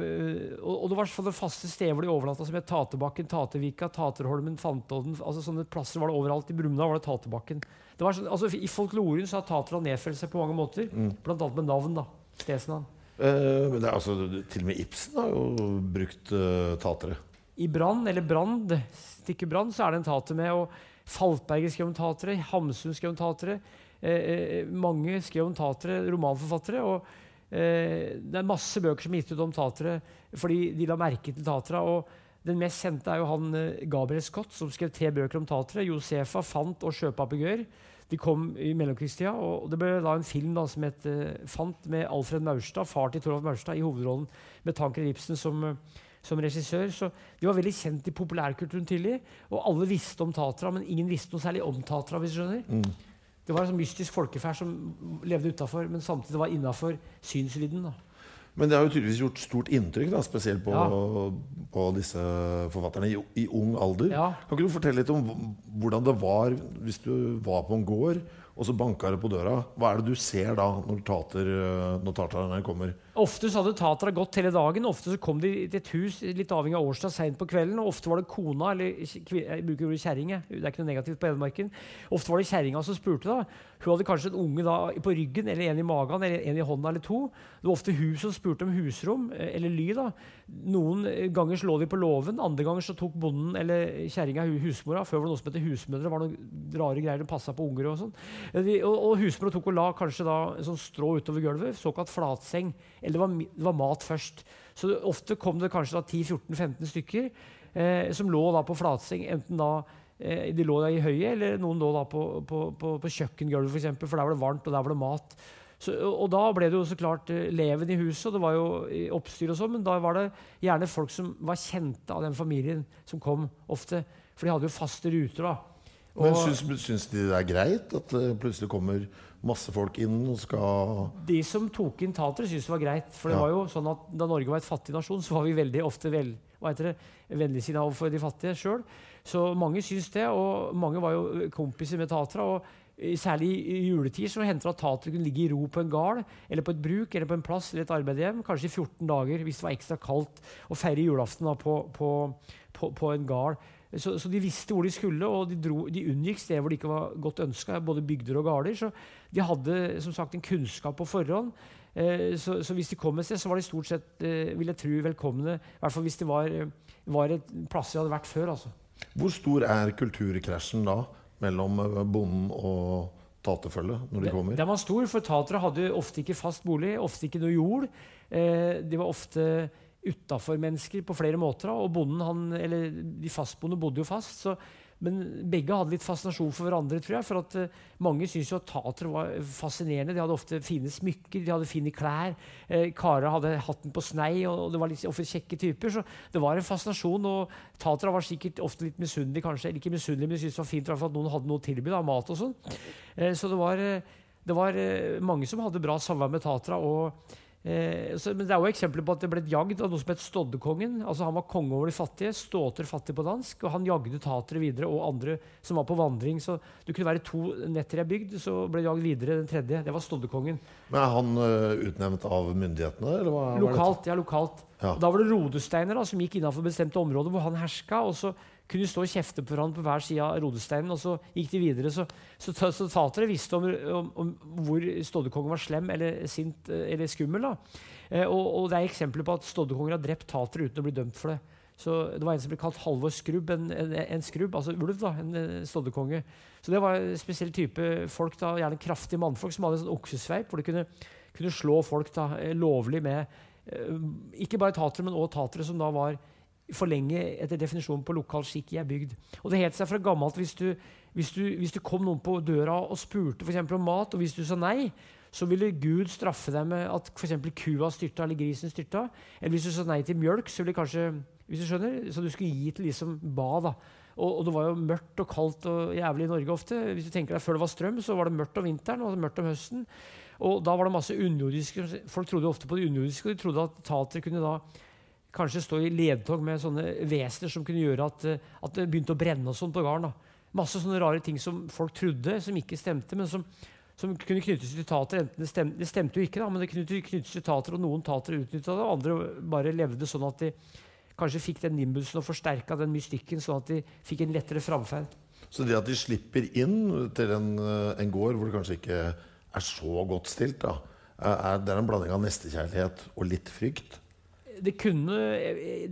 og, og, det var sånne faste steder hvor de overnatta, som het Taterbakken, Tatervika, Taterholmen, Fantodden. altså Sånne plasser var det overalt. I Brumunddal var det Taterbakken. Det var sånn, altså, I folkloren så har tatera nedfelt seg på mange måter, mm. bl.a. med navn. da, stedsnavn. Uh, men det er altså, til og med Ibsen har jo brukt uh, tatere. I Brann, eller Brand, Stikke Brann, så er det en tater med. og Faltberger skrev om tatere, Hamsun skrev om tatere. Eh, mange skrev om tatere, romanforfattere. og eh, Det er masse bøker som er gitt ut om tatere fordi de la merke til tatera. og Den mest kjente er jo han Gabriel Scott, som skrev tre bøker om tatere. 'Josefa', 'Fant' og 'Sjøpapegøyer'. De kom i mellomkrigstida, og det ble da en film da, som het uh, 'Fant', med Alfred Maurstad, far til Torvald Maurstad, i hovedrollen, med Tanker Ibsen som, uh, som, regissør. Så de var veldig kjent i populærkulturen tidlig, og alle visste om Tatra, men ingen visste noe særlig om Tatra. hvis du skjønner. Mm. Det var en sånn mystisk folkeferd som levde utafor, men samtidig var innafor synsvidden. da. Men det har jo tydeligvis gjort stort inntrykk, da, spesielt på, ja. på disse forfatterne i, i ung alder. Ja. Kan ikke du fortelle litt om hvordan det var hvis du var på en gård og så banka det på døra. Hva er det du ser da, når, tater, eh, når taterne kommer? Ofte så hadde tatera gått hele dagen. Ofte så kom de til et hus litt avhengig av årstid seint på kvelden. og Ofte var det kona, eller jeg bruker ordet kjerring, det er ikke noe negativt på Edmarken. Ofte var det kjerringa som spurte. da. Hun hadde kanskje en unge da, på ryggen, eller en i magen, eller en i hånda eller to. Det var ofte hun som spurte om husrom eh, eller ly. da. Noen ganger lå de på låven, andre ganger så tok bonden eller kjerringa husmora. Før var det noe som het husmødre. Det var noen rare greier de passa på unger og sånn. Og, og husmora tok og la kanskje da sånn strå utover gulvet, såkalt flatseng. Eller det var, det var mat først. Så det, ofte kom det kanskje 10-14-15 stykker eh, som lå da på flatseng. enten da eh, de lå i høyet, eller noen lå da på, på, på, på kjøkkengulvet, for, for der var det varmt, og der var det mat. Så, og da ble det jo så klart eh, leven i huset, og det var jo oppstyr og sånn, men da var det gjerne folk som var kjente av den familien som kom ofte. For de hadde jo faste ruter. da. Men syns, syns, de det er greit at det plutselig kommer masse folk inn og skal De som tok inn tatere, syntes det var greit. For det ja. var jo sånn at da Norge var et fattig nasjon, så var vi veldig ofte vel, hva heter det, vennligsinna overfor de fattige sjøl. Så mange syns det, og mange var jo kompiser med tatere. og Særlig i juletid så hendte det at tatere kunne ligge i ro på en gard eller på et bruk eller på en plass eller et arbeidshjem, kanskje i 14 dager hvis det var ekstra kaldt, og feire julaften da, på, på, på, på en gard. Så, så, de visste hvor de skulle, og de, dro, de unngikk steder hvor de ikke var godt ønska, både bygder og gårder. Så de hadde som sagt en kunnskap på forhånd. Eh, så, så, hvis de kom et sted, så var de stort sett eh, vil jeg tro, velkomne. I hvert fall hvis det var, var et plass de hadde vært før. Altså. Hvor stor er kulturkrasjen da mellom eh, bonden og taterfølget når de kommer? Den var stor, for tatere hadde ofte ikke fast bolig, ofte ikke noe jord. Eh, de var ofte utafor mennesker på flere måter. Og bonden, han, eller de fastboende bodde jo fast. Så, men begge hadde litt fascinasjon for hverandre. tror jeg, for at uh, Mange syntes jo at tatere var fascinerende. De hadde ofte fine smykker, de hadde fine klær. Eh, Karer hadde hatten på snei, og, og det var litt ofte kjekke typer. Så det var en fascinasjon. Og tatere var sikkert ofte litt misunnelige, kanskje. Eller ikke misunnelige, men syntes det var fint at noen hadde noe å tilby av mat og sånn. Eh, så det var, det var uh, mange som hadde bra samvær med tatere. og Eh, så, men det er jo eksempler på at det ble jagd av noe som het Stoddekongen. altså Han var konge over de fattige. Ståter fattig på dansk. Og han jagde tatere videre og andre som var på vandring. Så det kunne være to netter i ei bygd, så ble det jagd videre den tredje. Det var Stoddekongen. Men Er han uh, utnevnt av myndighetene? Eller hva, lokalt, ja, lokalt. Ja. Da var det rodesteiner da, som gikk innenfor bestemte områder hvor han herska. og så kunne stå og kjefte på hverandre på hver side av rodesteinen, og så gikk de videre. Så, så, så, tatere visste om, om, om hvor stoddekongen var slem eller sint eh, eller skummel. Eh, og, og det er eksempler på at stoddekonger har drept tatere uten å bli dømt for det. Så Det var en som ble kalt Halvor Skrubb, en, en, en skrubb, altså ulv, da, en eh, stoddekonge. Så det var en spesiell type folk, da, gjerne kraftige mannfolk, som hadde en sånn oksesveip hvor de kunne, kunne slå folk da, eh, lovlig med ikke bare tatere, men også tatere som da var for lenge etter definisjonen på lokal skikk i ei bygd. Og det het seg fra gammelt hvis du, hvis, hvis du kom noen på døra og spurte for om mat, og hvis du sa nei, så ville Gud straffe deg med at f.eks. kua styrta eller grisen styrta. Eller hvis du sa nei til mjølk, så ville kanskje hvis du skjønner, så du skulle gi til de som ba. da. Og, og, det var jo mørkt og kaldt og jævlig i Norge ofte. Hvis du tenker deg Før det var strøm, så var det mørkt om vinteren og mørkt om høsten. Og da var det masse underjordiske Folk trodde ofte på det underjordiske, og de trodde at tatere kunne da kanskje stå i ledtog med sånne vesener som kunne gjøre at, at det begynte å brenne og sånn på gården. Masse sånne rare ting som folk trodde, som ikke stemte, men som, som kunne knyttes til tater. Enten det, stemte, det stemte jo ikke, da, men det kunne knyttes til tater, og noen tatere utnytta det, og andre bare levde sånn at de kanskje fikk den nimbusen og forsterka den mystikken, sånn at de fikk en lettere framferd. Så det at de slipper inn til en, eh, en, gård hvor det kanskje ikke er så godt stilt, da, er, er en blanding av nestekjærlighet og litt frykt? Det kunne,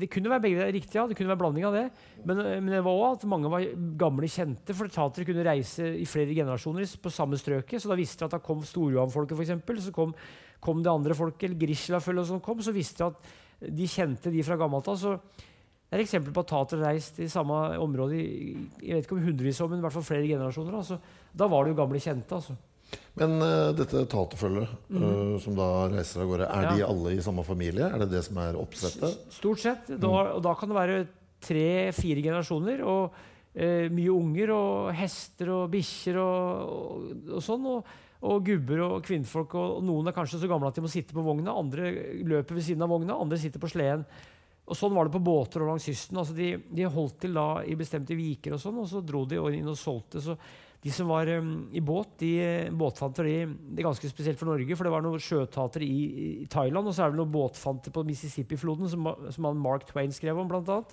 det kunne være begge riktig, ja. Det kunne være blanding av det. Men, men det var òg at mange var gamle kjente. For tatere kunne reise i flere generasjoner på samme strøket. Så da visste de at da kom Storjohan-folket, f.eks. Så kom, kom, det andre folket, eller Grisla-følget som kom. Så visste de at de kjente de fra gammelt av. Så det er eksempel på at tater reiste reist i samme område i jeg vet ikke om hundrevis år, men i hvert fall flere generasjoner. Altså, da var det jo gamle kjente. altså. Men uh, dette taterfølget mm. uh, som da reiser av gårde, er ja. de alle i samme familie? Er det det som er oppsettet? Stort sett. Da, og da kan det være tre-fire generasjoner. og uh, Mye unger og hester og bikkjer og, og, og, sånn. Og, og gubber og kvinnfolk. Og, noen er kanskje så gamle at de må sitte på vogna. Andre løper ved siden av vogna, andre sitter på sleden. Og Sånn var det på båter og langs kysten. Altså de, de, holdt til da i bestemte viker, og sånn, og så dro de inn og solgte. Så de som var um, i båt, de båtfanter de, Det er ganske spesielt for Norge, for det var noen sjøtatere i, i, Thailand, og så er det noen båtfanter på Mississippi-floden, som, som Mark Twain skrev om, annet,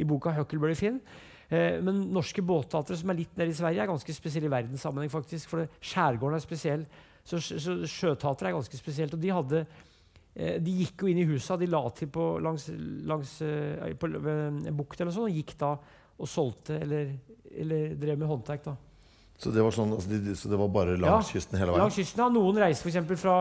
i boka 'Huckleberry Finn'. Eh, men norske båtteatre som er litt nede i Sverige, er ganske spesielle i verdenssammenheng. faktisk, For skjærgården er spesiell. Så, så sjøtatere er ganske spesielt. Og de hadde eh, de gikk jo inn i husa, de la til på langs, langs eh, på, en bukt eller sånn, og gikk da og solgte eller, eller drev med håndverk. Så det var, sånn, altså de, så det var bare langs ja, kysten hele veien? Langs kysten, ja. Noen reiste f.eks. fra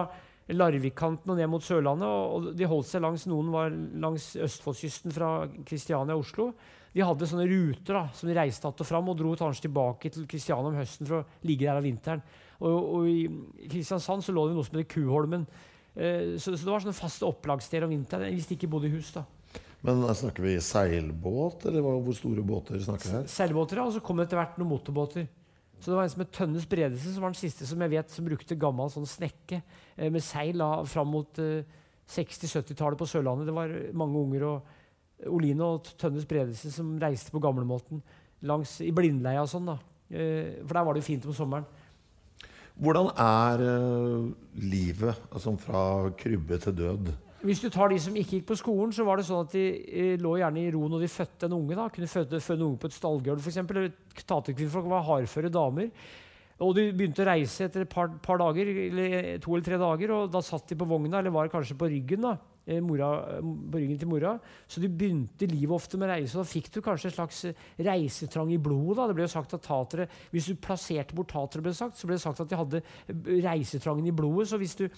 Larvik-kanten og ned mot Sørlandet. Og, de holdt seg langs, Noen var langs Østfoldskysten fra Kristiania og Oslo. De hadde sånne ruter da, som de reiste att og fram og dro kanskje tilbake til Kristiania om høsten for å ligge der av vinteren. Og, og I Kristiansand så lå det noe som heter Kuholmen. Eh, så, så, det var sånne faste opplagssteder om vinteren hvis de ikke bodde i hus. da. Men Snakker vi seilbåt, eller hvor store båter snakker vi her? Seilbåter, ja. Og så kom det etter hvert noen motorbåter. Så det var en som het Tønnes Bredesen, som var den siste som jeg vet som brukte gammel sånn snekke eh, med seil da, fram mot eh, 60-70-tallet på Sørlandet. Det var mange unger og Oline og Tønnes Bredesen som reiste på gamlemåten langs, i Blindleia og sånn. da. Eh, for der var det jo fint om sommeren. Hvordan er uh, livet altså fra krybbe til død? Hvis du tar de som ikke gikk på skolen, så var det sånn at de eh, lå gjerne i ro når de fødte en unge. da, Kunne føde, føde en unge på et stallgulv f.eks. Taterkvinnfolk var hardføre damer. Og de begynte å reise etter et par, par, dager, eller to eller tre dager. og Da satt de på vogna, eller var kanskje på ryggen. da, eh, mora, på ryggen til mora. Så de begynte livet ofte med reise. og Da fikk du kanskje en slags reisetrang i blodet. da, det ble jo sagt at tatere, Hvis du plasserte bort tatere, ble det sagt, så ble det sagt at de hadde reisetrangen i blodet. Så hvis du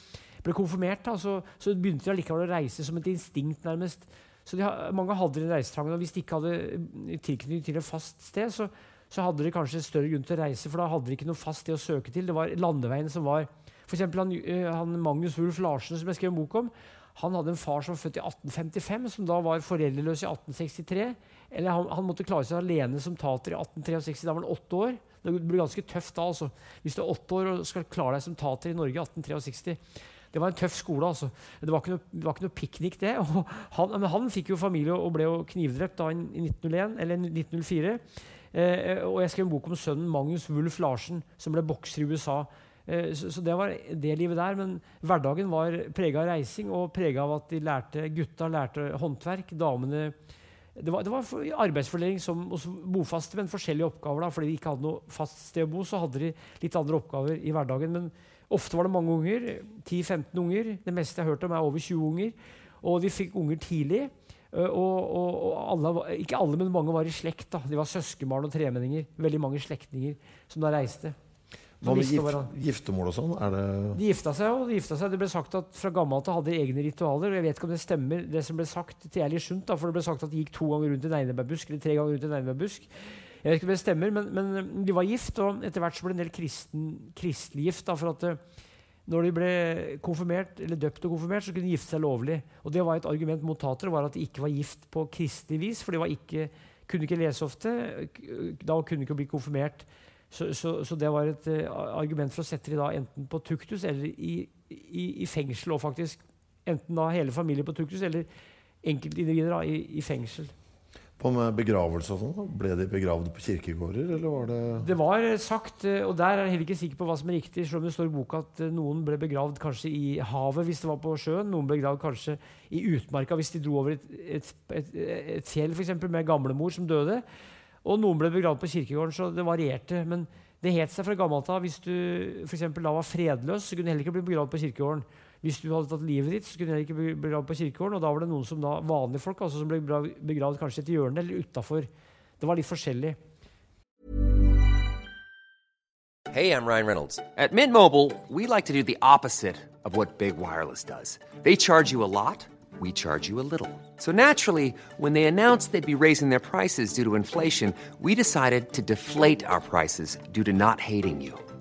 ble konfirmert, da, så, så begynte de allikevel å reise som et instinkt, nærmest. Så de, mange hadde den reisetrangen. og Hvis de ikke hadde tilknytning til et fast sted, så så hadde de kanskje større grunn til å reise, for da hadde de ikke noe fast sted å søke til. Det var landeveien som var F.eks. Han, eh, han Magnus Wulf Larsen, som jeg skrev en bok om, han hadde en far som var født i 1855, som da var foreldreløs i 1863. Eller han, han, måtte klare seg alene som tater i 1863. Da var han åtte år. Det blir ganske tøft da, altså. Hvis du er åtte år og skal klare deg som tater i Norge i 1863. Det var en tøff skole. altså. Det var ikke noe, det noe piknik, det. (laughs) Han, men han fikk jo familie og ble jo knivdrept da i 1901, eller 1904. Eh, og jeg skrev en bok om sønnen Magnus Wulf Larsen, som ble bokser i USA. Eh, så, så, det var det livet der. Men hverdagen var prega av reising og prega av at de lærte, gutta lærte håndverk. damene det var, det var arbeidsfordeling som hos bofaste, men forskjellige oppgaver. da, Fordi de ikke hadde noe fast sted å bo, så hadde de litt andre oppgaver i hverdagen. Men ofte var det mange unger. 10-15 unger. Det meste jeg har hørt om, er over 20 unger. Og de fikk unger tidlig. Og, og, og alle, ikke alle, men mange var i slekt. da. De var søskenbarn og tremenninger. Veldig mange slektninger som da reiste. Hva med gift, giftermål og sånn? De gifta seg og De gifta seg. Det ble sagt at fra gammelt av hadde de egne ritualer. og Jeg vet ikke om det stemmer, det som ble sagt til Eli Sundt. For det ble sagt at de gikk to ganger rundt en einebærbusk, eller tre ganger rundt en einebærbusk. Jeg vet ikke om det stemmer, men, men, de var gift, og etter hvert så ble en del kristen, kristelig gift. Da, for at uh, når de ble konfirmert, eller døpt og konfirmert, så kunne de gifte seg lovlig. Og det var et argument mot tatere, var at de ikke var gift på kristelig vis. For de ikke, kunne ikke lese ofte. Da kunne de ikke bli konfirmert. Så, så, så, det var et uh, argument for å sette dem da enten på tuktus eller i, i, i, fengsel. og faktisk Enten da hele familien på tuktus eller enkeltindivider i, i fengsel. På med begravelse og sånn? Ble de begravd på kirkegårder? eller var Det Det var eh, sagt, eh, og der er jeg heller ikke sikker på hva som er riktig, selv om det står i boka at noen ble begravd kanskje i havet hvis det var på sjøen. Noen ble begravd kanskje i utmarka hvis de dro over et, et, et, et fjell f.eks., med gamlemor som døde. Og noen ble begravd på kirkegården, så det varierte. Men det het seg fra gammelt av hvis du for da var fredløs, så kunne du heller ikke bli begravd på kirkegården. Hvis du hadde tatt livet ditt, så kunne jeg ikke bli begravd på kirkegården. Og da var det noen som da, vanlige folk altså, som ble begravd kanskje et hjørne eller utafor. Det var litt forskjellig. Hey, I'm Ryan Reynolds. At Mint Mobile, we like to do the opposite of what Big Wireless does. They charge you a lot. we charge you a little. So naturally, when they announced they'd be raising their prices due to inflation, we decided to deflate our prices due to not hating you.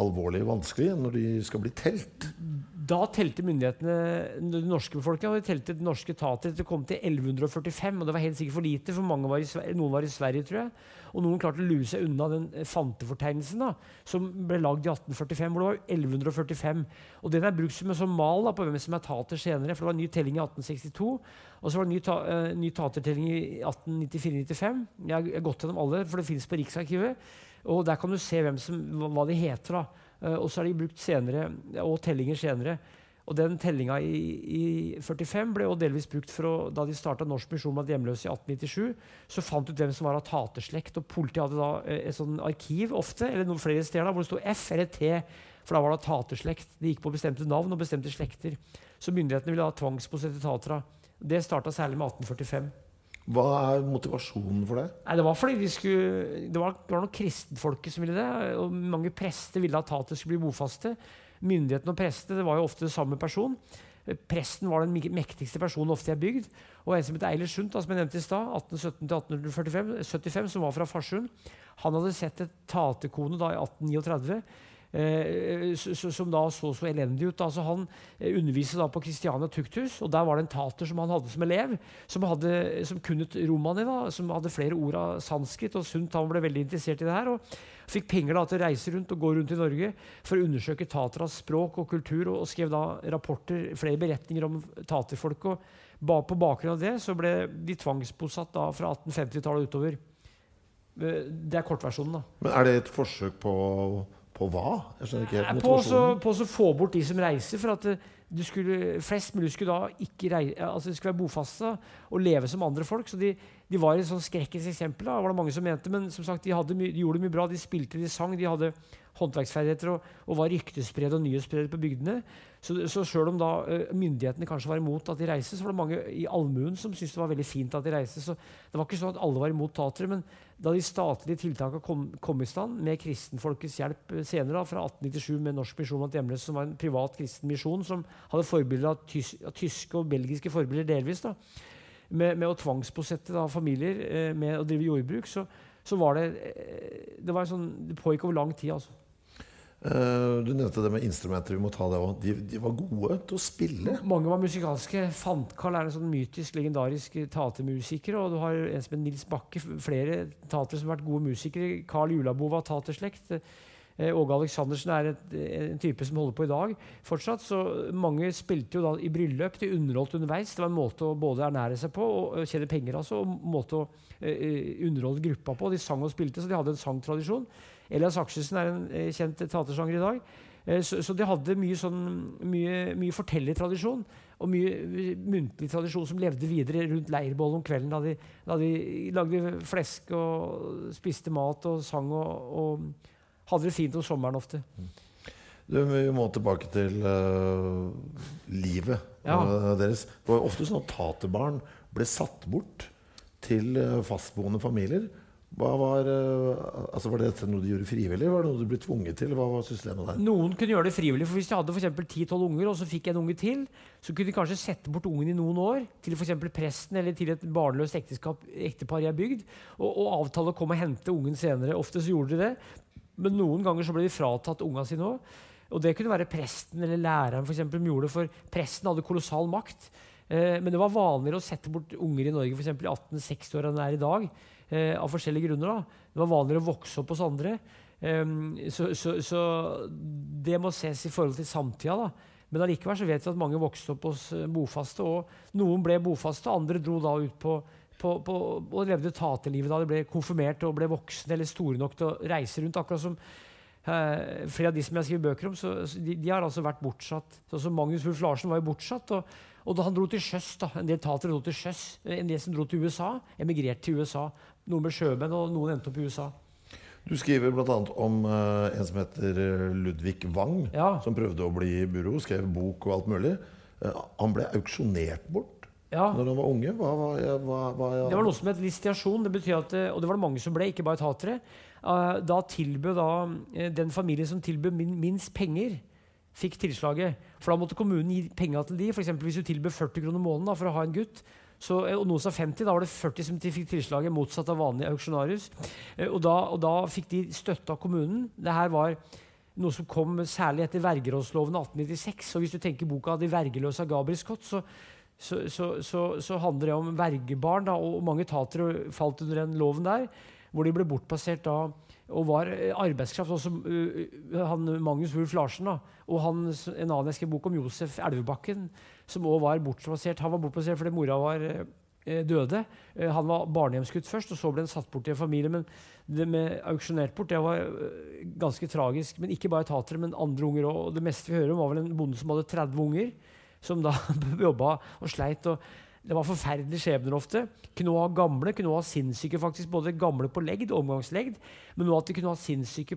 alvorlig vanskelig når de skal bli telt. Da telte myndighetene den norske befolkningen, og de telte det norske etater til kom til 1145. og Det var helt sikkert for lite, for var i, noen var i Sverige, tror jeg. Og noen klarte å lure seg unna den eh, fantefortegnelsen da, som ble lagd i 1845, hvor det var 1145. Og Den er brukt som en sånn mal da, på hvem som er tater senere. For det var en ny telling i 1862, og så var det en ny, ta, uh, ny tatertelling i 1894-95. Jeg har gått gjennom alle, for det fins på Riksarkivet. Og Der kan du se som, hva de heter. da. Uh, og så er de brukt senere, og tellinger senere. Og den tellinga i, i 45 ble jo delvis brukt for å, da de starta Norsk misjon blant hjemløse i 1897. Så fant ut hvem som var av taterslekt. Og politiet hadde da uh, et sånn arkiv ofte, eller noen flere steder da, hvor det sto F eller T. For da var det taterslekt. De gikk på bestemte navn og bestemte slekter. Så myndighetene ville ha tvangsbosette tatera. Det starta særlig med 1845. Hva er motivasjonen for det? Nei, det var fordi vi skulle, det var, det var noen kristenfolket som ville det. og Mange prester ville at tatet skulle bli bofaste. Myndighetene og prestene var jo ofte det samme person. Presten var den mektigste personen ofte i ei bygd. Og en som het Eilert Sundt, som jeg nevnte i stad, 1817-1875, som var fra Farsund, han hadde sett et tatekone i 1839 Eh, som da så så elendig ut. Altså han eh, underviste da på Christiania Tukthus, og der var det en tater som han hadde som elev, som, hadde, som kunne romani, da, som hadde flere ord av sanskrit og sunt. Han ble veldig interessert i det her. og Fikk penger da til å reise rundt og gå rundt i Norge for å undersøke tateras språk og kultur, og, og skrev da rapporter, flere beretninger om taterfolk. og På bakgrunn av det så ble de tvangsbosatt da fra 1850-tallet utover. Eh, det er kortversjonen. da. Men Er det et forsøk på på hva? Jeg skjønner ikke helt På å få bort de som reiser. for at eh, du skulle, Flest mulig skulle da ikke reise, altså de skulle være bofaste og leve som andre folk. så de, de var et sånn skrekkens eksempel. Da, var det mange som mente, Men som sagt, de, my, de gjorde mye bra. De spilte, de sang, de hadde håndverksferdigheter og, og var ryktespredere og nyhetsspredere på bygdene. Så, så selv om da uh, myndighetene kanskje var imot at de reiste, så var det mange i allmuen som syntes det var veldig fint at de reiste. Så det var ikke sånn at alle var imot tatere. Men da de statlige tiltakene kom, kom, i stand, med kristenfolkets hjelp uh, senere, da, fra 1897 med Norsk misjon blant hjemløse, som var en privat kristen misjon som hadde forbilder av, tys av tyske og belgiske forbilder delvis, da, med, med å tvangsbosette da, familier uh, med å drive jordbruk, så, så var det det, var sånn, det pågikk over lang tid. altså. Uh, du nevnte det med instrumenter. vi må ta det også. De, de, var gode til å spille. Mange var musikalske. Fantkarl er en sånn mytisk, legendarisk teatermusiker. Og du har en som heter Nils Bakke. Flere tatere som har vært gode musikere. Carl Julabo var taterslekt. Uh, Åge Aleksandersen er et, en type som holder på i dag fortsatt. Så mange spilte jo da i bryllup. De underholdt underveis. Det var en måte å både ernære seg på og tjene penger altså, og måte å uh, underholde gruppa på. De sang og spilte, så de hadde en sangtradisjon. Elias Akselsen er en eh, kjent teatersanger i dag. Eh, så, så, de hadde mye, sånn, mye, mye fortellertradisjon og mye muntlig tradisjon som levde videre rundt leirbålet om kvelden, da de, da de, lagde flesk og spiste mat og sang og, og, hadde det fint om sommeren ofte. Du, vi må tilbake til uh, livet ja. uh, deres. Det var ofte sånn at taterbarn ble satt bort til fastboende familier. Var, uh, altså var, dette noe du gjorde frivillig? Var det noe du ble tvunget til? Hva var systemet der? Noen kunne gjøre det frivillig. for Hvis de hadde for 10-12 unger, og så fikk en unge til, så kunne de kanskje sette bort ungen i noen år til f.eks. presten eller til et barnløst ekteskap, ektepar i ei bygd, og, og, avtale å komme og hente ungen senere. Ofte så gjorde de det, men noen ganger så ble de fratatt unga sine òg. Og det kunne være presten eller læreren for eksempel, som gjorde det, for presten hadde kolossal makt. Eh, men det var vanligere å sette bort unger i Norge for eksempel, i 1860-åra enn det er i dag eh, av forskjellige grunner. Da. Det var vanligere å vokse opp hos andre. Eh, så, så, så, det må ses i forhold til samtida. Da. Men allikevel så vet vi at mange vokste opp hos uh, bofaste. og Noen ble bofaste, andre dro da ut på, på, på og levde taterlivet da de ble konfirmert og ble voksne eller store nok til å reise rundt. akkurat som uh, Flere av de som jeg har skrevet bøker om, så, de, de, har altså vært bortsatt. Sånn som Magnus Wulf Larsen var jo bortsatt. og og da han dro til sjøs, da, En del tatere dro til sjøs. En del som dro til USA, emigrerte til USA. Noen ble sjømenn, og noen endte opp i USA. Du skriver bl.a. om uh, en som heter eh, Ludvig Wang, ja. som prøvde å bli buro, skrev bok og alt mulig. Uh, han ble auksjonert bort ja. når han var unge. Hva, hva, hva, det var noe som het listiasjon. Det at, og det var det mange som ble, ikke bare tatere. Da tilbød da, den familien som tilbød min, minst penger, fikk tilslaget. For da måtte kommunen gi penger til de. For hvis du tilbød 40 kroner måneden for å ha en gutt, så, eh, sa 50. Da var det 40 som de fikk tilslaget, motsatt av vanlig auksjonarius. Eh, og da, og da fikk de støtte av kommunen. Det her var noe som kom særlig etter vergerådsloven 1896. Og hvis du tenker boka 'De vergeløse' av Gabriel Scott, så, så, så, så, handler det om vergebarn. Da, og mange tatere falt under den loven der, hvor de ble bortplassert da og var eh, arbeidskraft. Også uh, han Magnus Wulf Larsen da, og han, en annen jeg skrev bok om, Josef Elvebakken, som òg var bortplassert. Han var bortplassert fordi mora var eh, døde. Eh, han var barnehjemsgutt først, og så ble han satt bort i en familie. Men det med auksjonert bort det var eh, ganske tragisk. Men ikke bare tatere, men andre unger òg. Og det meste vi hører om, var vel en bonde som hadde 30 unger, som da (laughs) jobba og sleit. og det var forferdelige skjebner ofte. Kunne ha gamle, kunne ha sinnssyke, faktisk, både gamle på legd, omgangslegd, men også at de kunne ha sinnssyke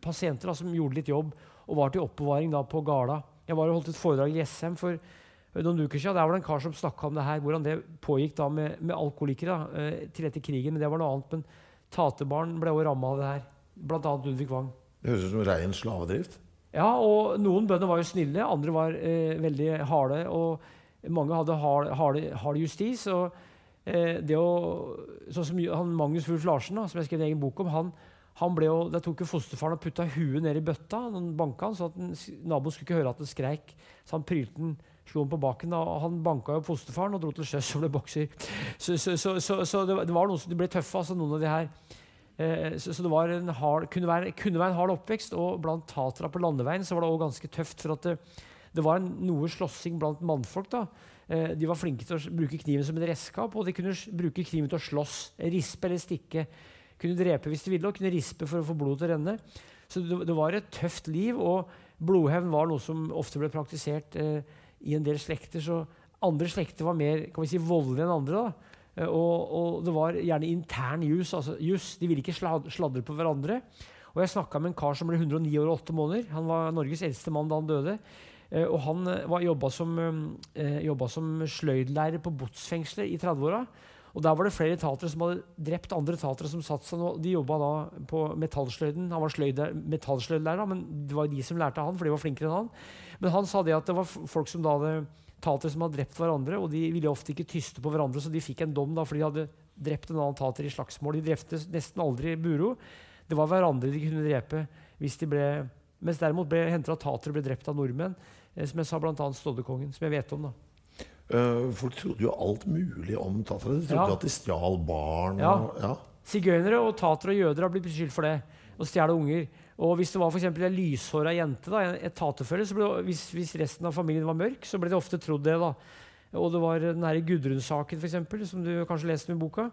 pasienter da, som gjorde litt jobb og var til oppbevaring da, på Gala. Jeg var og holdt et foredrag i Jessheim for noen uker siden. Der var det en kar som snakka om det her, hvordan det pågikk da med, med alkoholikere eh, til etter krigen. Men det var noe annet. Men taterbarn ble også ramma av det her. Blant annet Ludvig Wang. Det høres ut som rein slavedrift? Ja, og noen bønder var jo snille, andre var eh, veldig harde. Og mange hadde hard, hard, hard justis. og eh, det å, sånn som han, Magnus Wulf Larsen, da, som jeg skrev en egen bok om, han, han ble jo, Der tok jo fosterfaren og putta huet ned i bøtta. Han banka han, så at naboen skulle ikke høre at det skreik. Så han prylte den, slo han på baken. Og han banka jo fosterfaren og dro til sjøs og ble bokser. Så, så, så, så det, var noen som de ble tøffe, altså noen av de her. Eh, så, det hard, kunne, være, kunne, være, en hard oppvekst. Og blant tatere på landeveien så var det også ganske tøft. For det, det var en, noe slåssing blant mannfolk. da. Eh, de var flinke til å bruke kniven som et redskap, og de kunne bruke kniven til å slåss. Rispe eller stikke kunne drepe hvis de ville, og kunne rispe for å få blodet til å renne. Så det, det, var et tøft liv, og blodhevn var noe som ofte ble praktisert eh, i en del slekter. Så andre slekter var mer kan vi si, voldelige enn andre. da. Eh, og, og, det var gjerne intern jus. Altså, jus. De ville ikke sladre på hverandre. Og jeg snakka med en kar som ble 109 år og 8 måneder. Han var Norges eldste mann da han døde. Eh, og han eh, jobba som, eh, som sløydlærer på botsfengselet i 30-åra. Og Der var det flere tatere som hadde drept andre tatere som satt seg nå. De jobba da på metallsløyden. Han var metallsløydlærer, men det var de som lærte han, for de var flinkere enn han. Men han sa det at det var folk som da hadde tatere som hadde drept hverandre, og de ville ofte ikke tyste på hverandre, så de fikk en dom da, fordi de hadde drept en annen tater i slagsmål. De drepte nesten aldri Buro. Det var hverandre de kunne drepe hvis de ble Mens derimot ble hentet at tatere ble drept av nordmenn, eh, som jeg sa bl.a. Stoddekongen, som jeg vet om. da. Uh, folk trodde jo alt mulig om tatere. De trodde ja. at de stjal barn. Ja. ja. Sigøynere og tatere og jøder har blitt beskyldt for det. Å stjele unger. Og hvis det var for en lyshåra jente, da, et taterfølge, så ble det, hvis, hvis, resten av familien var mørk, så ble det ofte trodd det. da. Og det var den Gudrun-saken, som du kanskje leste om i boka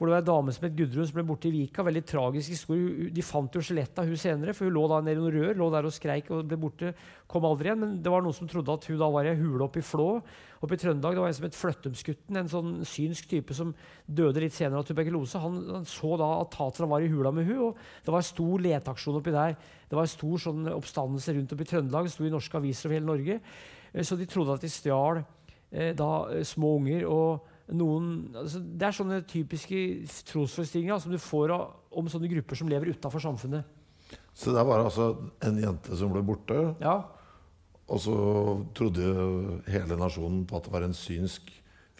hvor det var ei dame som het Gudrun som ble borte i Vika. Veldig tragisk historie. De fant jo skjelettet av hun senere, for hun lå da nede i noen rør, lå der og skreik og ble borte. Kom aldri igjen. Men det var noen som trodde at hun da var i ei hule oppe i Flå oppe i Trøndelag. Det var en som het Fløttumsgutten, en sånn synsk type som døde litt senere av tuberkulose. Han, han så da at Tatra var i hula med hun, og det var stor leteaksjon oppi der. Det var stor sånn oppstandelse rundt oppi Trøndelag. Sto i norske aviser over hele Norge. Eh, så de trodde at de stjal eh, da eh, små unger. og noen, altså det er sånne typiske trosforestillinger som du får av, om sånne grupper som lever utafor samfunnet. Så det var altså en jente som ble borte, ja. og så trodde hele nasjonen på at det var en synsk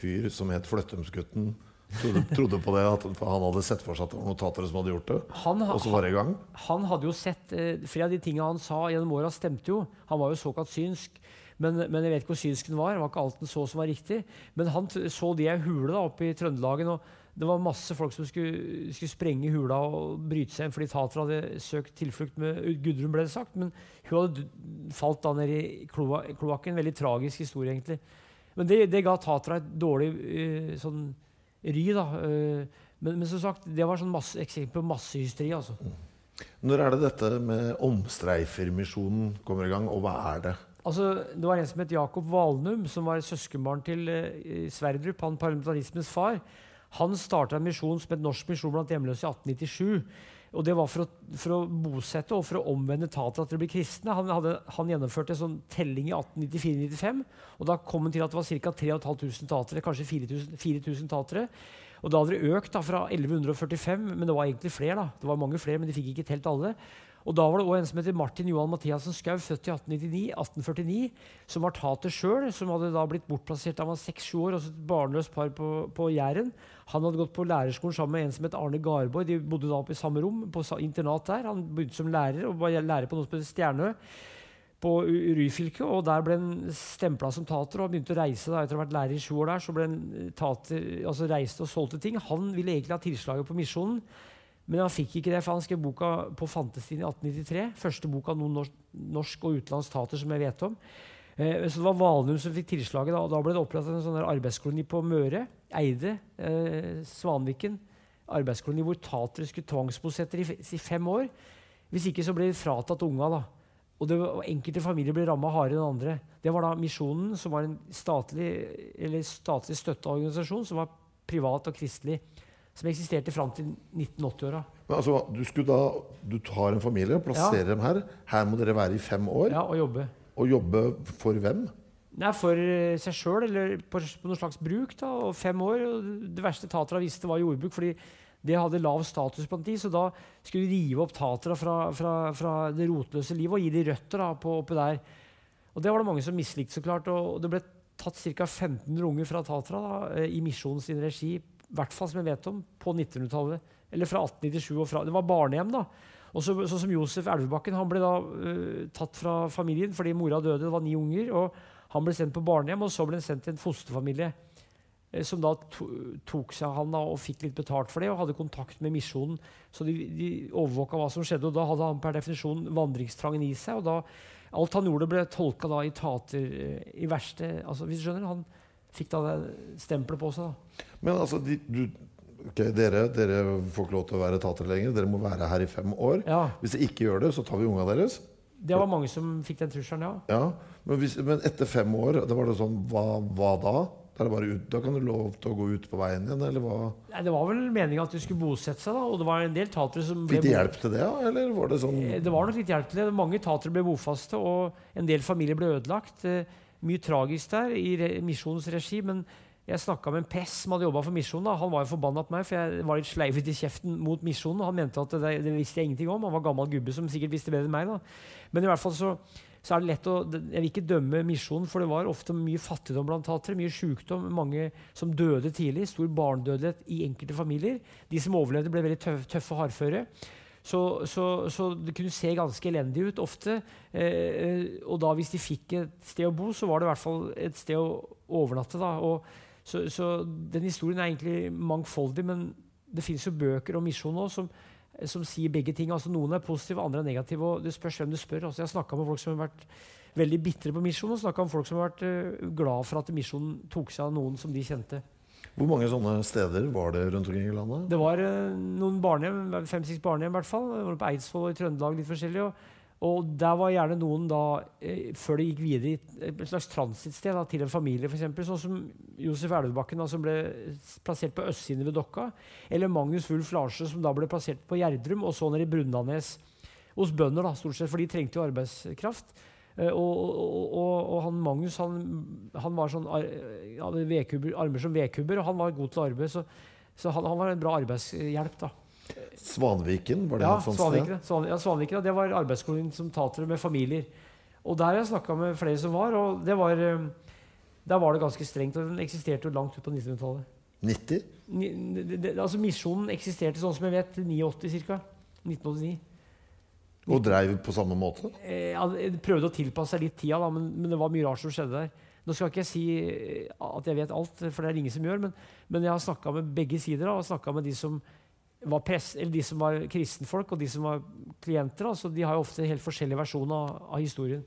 fyr som het Fløttumsgutten. Trodde, trodde, på det at Han hadde sett for seg at det var notatere som hadde gjort det. Han, og så var det i gang. Han hadde jo sett eh, Flere av de tingene han sa gjennom åra, stemte jo. Han var jo såkalt synsk. Men, men, jeg vet ikke hvor synsk den var. Det var ikke alt den så som var riktig. Men han så de ei hule da, oppe i Trøndelagen. og det var masse folk som skulle, skulle sprenge hula og bryte seg inn fordi Tatra hadde søkt tilflukt med Gudrun, ble det sagt. Men hun hadde falt da ned i kloakken. Veldig tragisk historie, egentlig. Men det, det ga Tatra et dårlig uh, sånn ry. da. Uh, men, men, som sagt, det var sånn masse, eksempel på massehysteri. altså. Når er det dette med omstreifermisjonen kommer i gang, og hva er det? Altså, det var en som het Jakob Valnum, som var søskenbarn til uh, Sverdrup, han parlamentarismens far. Han starta en misjon som het Norsk misjon blant hjemløse i 1897. Og Det var for å, for å bosette og for å omvende tatere til å bli kristne. Han, hadde, han gjennomførte en sånn telling i 1894-95, og da kom han til at det var ca. 3500 tatere, kanskje 4000, 4000 tatere. Og Da hadde det økt da, fra 1145, men det var egentlig flere. da. Det var mange flere, men de fikk ikke telt alle. Og Da var det også en som heter Martin Johan Mathiassen Skau, født i 1899, 1849, som var tater sjøl, som hadde da blitt bortplassert da han var seks-sju år, altså et barnløst par på, på Jæren. Han hadde gått på lærerskolen sammen med en som het Arne Garborg. De bodde da oppe i samme rom, på internat der. Han begynte som lærer og var lærer på noe som heter Stjernø på Ryfylke, og der ble han stempla som tater og begynte å reise. da, Etter å ha vært lærer i sju år der, så ble han tater, altså reiste og solgte ting. Han ville egentlig ha tilslaget på Misjonen. Men han fikk ikke det, for han skrev boka på Fantestien i 1893. Første boka av noen norsk, og utenlandsk tater som jeg vet om. Eh, så det var Valnum som fikk tilslaget. Da, da ble det opprettet en sånn arbeidskoloni på Møre. Eide. Eh, Svanviken. Arbeidskoloni hvor tatere skulle tvangsbosette i, i, fem år. Hvis ikke så ble de fratatt unga. da. Og, det, og Enkelte familier ble ramma hardere enn andre. Det var da Misjonen, som var en statlig, statlig støtta organisasjon, som var privat og kristelig som eksisterte fram til 1980-åra. Altså, du, da, du tar en familie og plasserer ja. dem her. Her må dere være i fem år. Ja, Og jobbe. Og jobbe for hvem? Nei, For eh, seg sjøl, eller på, på noe slags bruk. da, og Fem år. og Det verste Tatra visste, var jordbruk. fordi det hadde lav status blant de, så da skulle de rive opp Tatra fra, fra, fra det rotløse livet og gi de røtter da, på, oppi der. Og Det var det mange som mislikte, så klart. og Det ble tatt ca. 1500 unger fra Tatra da, eh, i Misjonens regi hvert fall som jeg vet om, på 1900-tallet. eller fra 1897 og fra Det var barnehjem, da. Og så, så som Josef Elvebakken han ble da uh, tatt fra familien fordi mora døde. Det var ni unger. og Han ble sendt på barnehjem, og så ble han sendt til en fosterfamilie. Uh, som da to, tok seg han da, og fikk litt betalt for det, og hadde kontakt med misjonen. Så de, de overvåka hva som skjedde, og da hadde han per definisjon vandringstrangen i seg. og da, Alt han gjorde, ble tolka da i tater uh, i verste altså, hvis du skjønner, Han fikk da det stempelet på seg. da. Men altså, de, du okay, dere, dere får ikke lov til å være tatere lenger. Dere må være her i fem år. Ja. Hvis dere ikke gjør det, så tar vi unga deres. Det var mange som fikk den trusselen, ja. Ja, men, hvis, men etter fem år, da var det sånn Hva, hva da? Da, er ut, da kan du lov til å gå ut på veien igjen, eller hva? Nei, det var vel meninga at de skulle bosette seg, da. Og det var en del tatere som Fikk de hjelp til det, ja? Eller var det sånn Eh, Det var nok litt hjelp til det. Mange tatere ble bofaste, og en del familier ble ødelagt. Mye tragisk der i misjonens regi. Men jeg snakka med en prest som hadde jobba for misjonen. Han var jo forbanna på meg, for jeg var litt sleivet i kjeften mot misjonen. Han mente at det, det visste jeg ingenting om. Han var gammel gubbe som sikkert visste bedre enn meg. da. Men i hvert fall så, så er det lett å Jeg vil ikke dømme misjonen, for det var ofte mye fattigdom blant tatere. Mye sykdom. Mange som døde tidlig. Stor barnedødelighet i enkelte familier. De som overlevde, ble veldig tøffe og hardføre. Så, så, så, det kunne se ganske elendig ut ofte. Eh, og da hvis de fikk et sted å bo, så var det i hvert fall et sted å overnatte. så, så, den historien er egentlig mangfoldig, men det finnes jo bøker om misjon nå som, som, sier begge ting. altså Noen er positive, andre er negative. og Det spørs hvem du spør. altså Jeg har snakka med folk som har vært veldig bitre på misjon, og snakka med folk som har vært uh, glad for at misjonen tok seg av noen som de kjente. Hvor mange sånne steder var det rundt omkring i landet? Det var uh, noen barnehjem, fem-seks barnehjem i hvert fall. Det var På Eidsvoll og i Trøndelag litt forskjellig. og og der var gjerne noen da, eh, før de gikk videre et slags transittsted til en familie, f.eks. Sånn som Josef Elvebakken, da, som ble plassert på østsiden ved Dokka. Eller Magnus Wulf Larsen, som da ble plassert på Gjerdrum, og så nede i Brundanes. Hos bønder, da, stort sett, for de trengte jo arbeidskraft. Eh, og, og, og, han Magnus han, han var sånn, hadde armer som vedkubber, og han var god til arbeid. Så, så han, han var en bra arbeidshjelp. da. Svanviken, var det ja, et sånt Svanviken, sted? Svan, ja, Svanviken, ja, det var arbeidsskolen som tatere med familier. Og der har jeg snakka med flere som var, og det var, eh, der var det ganske strengt. Og den eksisterte jo langt ut på 1900-tallet. 90? Ni- det- det- Altså Misjonen eksisterte sånn som jeg vet, 89 ca. 1989. Og dreiv på samme måte? Eh, ja, prøvde å tilpasse seg litt tida, da, men, men det var mye rart som skjedde der. Nå skal ikke jeg si eh, at jeg vet alt, for det er det ingen som gjør, men, men jeg har snakka med begge sider. Da, og med de som var press, eller de som var kristenfolk, og de som var klienter. Da, så de har jo ofte helt forskjellige versjoner av, av historien.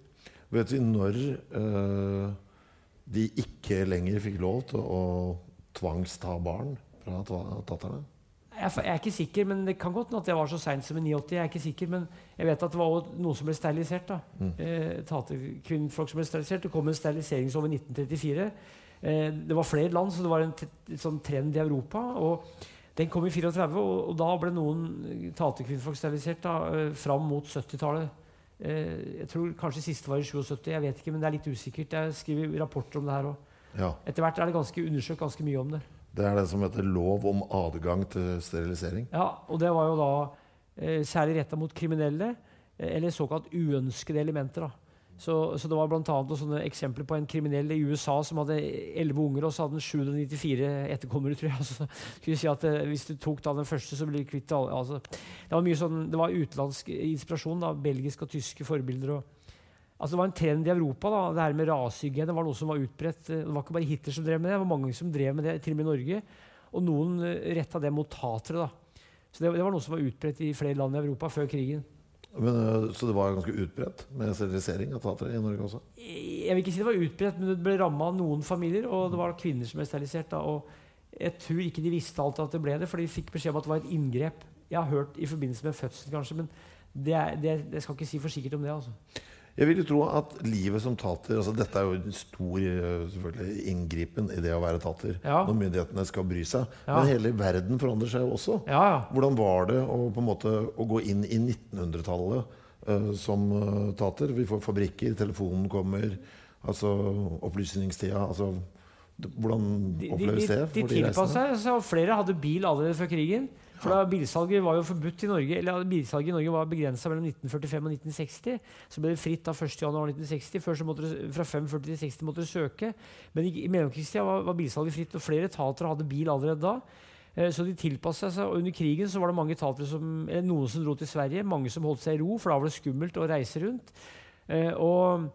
Vet vi når uh, de ikke lenger fikk lov til å tvangsta barn fra ta- taterne? Jeg, jeg er ikke sikker, men Det kan godt hende at det var så seint som i 89. Jeg er ikke sikker, men jeg vet at det var noe som ble sterilisert. da. Eh, taterkvinnfolk som ble sterilisert. Det kom en steriliseringslov i 1934. Eh, det var flere land, så det var en sånn trend i Europa. og Den kom i 34, og, og da ble noen taterkvinnfolk sterilisert da, eh, fram mot 70-tallet. Eh, jeg tror kanskje siste var i 77. Jeg vet ikke, men det er litt usikkert. Jeg skriver rapporter om det her òg. Ja. Etter hvert er det ganske undersøkt ganske mye om det. Det er det som heter lov om adgang til sterilisering. Ja, og det var jo da eh, særlig retta mot kriminelle, eh, eller såkalt uønskede elementer. da. Så, så det var annet noen eksempler på en kriminell i USA som hadde elleve unger, og så hadde han 794 etterkommere, tror jeg. (laughs) Altså, skulle si at eh, Hvis du tok da den første, så ble du kvitt alle. Altså, det var mye sånn, det var utenlandsk inspirasjon. da, Belgiske og tyske forbilder. og Altså Det var en trend i Europa. da, Det her med rasehygiene var noe som var utbredt. Det var ikke bare Hitler som drev med det, det var mange som drev med det, til og med i Norge. Og noen eh, retta det mot tatere. da. Så det, det var noe som var utbredt i flere land i Europa før krigen. Men, eh, så det var ganske utbredt med sterilisering av tatere i Norge også? Jeg vil ikke si det var utbredt, men det ble ramma av noen familier, og det var kvinner som ble sterilisert. da, og Jeg tror ikke de visste alltid at det ble det, for de fikk beskjed om at det var et inngrep. Jeg har hørt i forbindelse med fødsel, kanskje, men det, er, det, jeg skal ikke si for sikkert om det. altså. Jeg vil jo tro at livet som tater altså Dette er jo en stor eh, inngripen i det å være tater. Ja. Når myndighetene skal bry seg. Ja. Men hele verden forandrer seg jo også. Ja. Hvordan var det å, på en måte, å gå inn i 1900-tallet uh, som eh, tater? Vi får fabrikker, telefonen kommer, altså opplysningstida. Altså, hvordan De, de, oppleves de, det de for de tilpasset reisende? seg. så Flere hadde bil allerede før krigen. For da Bilsalget var jo forbudt i Norge Eller bilsalget i Norge var begrensa mellom 1945 og 1960. Så ble det fritt da 1.1.1960. Før så fra 45 til 60 måtte du søke. Men i, i mellomkrigstida var, var bilsalget fritt, og flere etater hadde bil allerede da. Eh, så de tilpassa seg. og Under krigen så var det mange etater som, noen som dro til Sverige, mange som holdt seg i ro, for da var det skummelt å reise rundt. Eh, og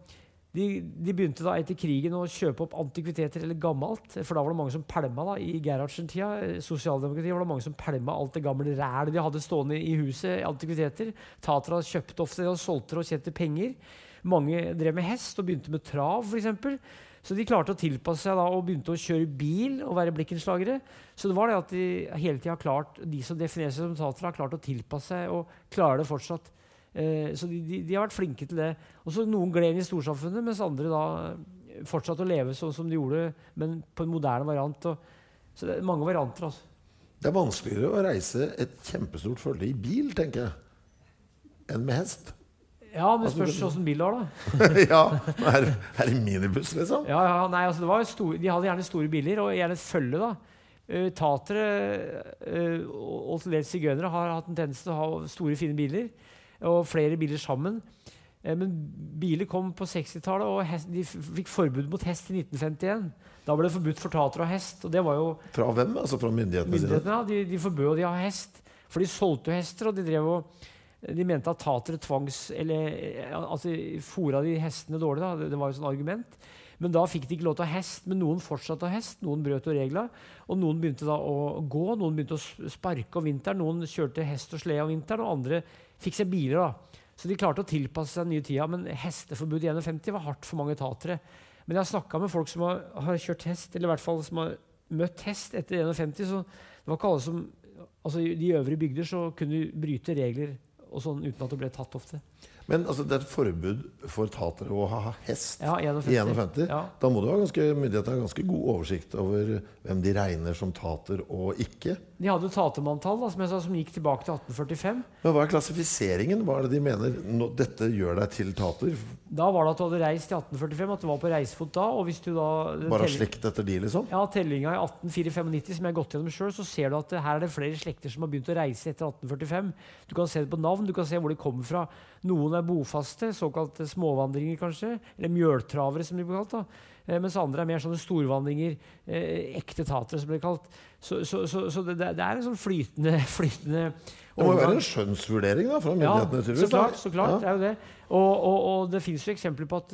de, de, begynte da etter krigen å kjøpe opp antikviteter eller gammelt. For da var det mange som pælma i Gerhardsen-tida. Sosialdemokratiet var det mange som pælma alt det gamle rælet de hadde stående i huset. antikviteter. Tatra kjøpte ofte og solgte og tjente penger. Mange drev med hest og begynte med trav, f.eks. Så de klarte å tilpasse seg da, og begynte å kjøre bil og være blikkenslagere. Så det var det at de hele tida har klart, de som definerer seg som tatra, har klart å tilpasse seg og klarer det fortsatt. Eh, så de, de, de, har vært flinke til det. Og så Noen gled inn i storsamfunnet, mens andre da fortsatte å leve sånn som de gjorde, men på en moderne variant. Og, så det er mange varianter. altså. Det er vanskeligere å reise et kjempestort følge i bil, tenker jeg, enn med hest. Ja, det spørs altså, åssen bil du har, da. (laughs) ja, er, er det minibuss, liksom? Ja, ja nei, altså, det var store, De hadde gjerne store biler, og gjerne et følge. da. Uh, tatere uh, og til dels sigøynere har hatt en tendens til å ha store, fine biler og flere biler sammen. Eh, men biler kom på 60-tallet, og hest, de fikk forbud mot hest i 1951. Da ble det forbudt for tater å ha hest. og det var jo... Fra hvem? Altså fra myndighetene? myndighetene ja, de, de forbød de å ha hest. For de solgte jo hester, og de drev og de mente at tatere tvangs... Eller eh, altså, fora de hestene dårlig. Da. Det, det var jo sånn argument. Men da fikk de ikke lov til å ha hest. Men noen fortsatte å ha hest, noen brøt jo regla. Og noen begynte da å gå, noen begynte å sparke om vinteren. Noen kjørte hest og slede om vinteren, og andre fikk seg biler. da. Så de klarte å tilpasse seg den nye tida. Men hesteforbud i 51 var hardt for mange tatere. Men jeg har snakka med folk som har, har, kjørt hest, eller i hvert fall som har møtt hest etter 51. Så det var ikke alle som altså I de øvrige bygder så kunne du bryte regler og sånn uten at det ble tatt ofte. Men altså, det er et forbud for tatere å ha hest ja, 51. i 51. Ja. Da må du ha ganske, myndighetene ha ganske god oversikt over hvem de regner som tater og ikke. De hadde tatermanntall som, som gikk tilbake til 1845. Men Hva er klassifiseringen? Hva er det de mener no, dette gjør deg til tater? Da var det at du hadde reist i 1845, at du var på reisefot da. og hvis du da... Bare har slekt etter de, liksom? Ja, tellinga i 1894 som jeg har gått gjennom sjøl, så ser du at her er det flere slekter som har begynt å reise etter 1845. Du kan se det på navn, du kan se hvor de kommer fra. Noen er bofaste, såkalte småvandringer kanskje. Eller mjøltravere, som de blir kalt. da. Eh, mens andre er mer sånne storvandringer. Eh, ekte tatere, som blir kalt. Så, så, så, så det, det, er en sånn flytende, (laughs) flytende Det må jo være en skjønnsvurdering da, fra myndighetene? Ja, så klart. Så klart det er jo det. Og, og, og det fins eksempler på at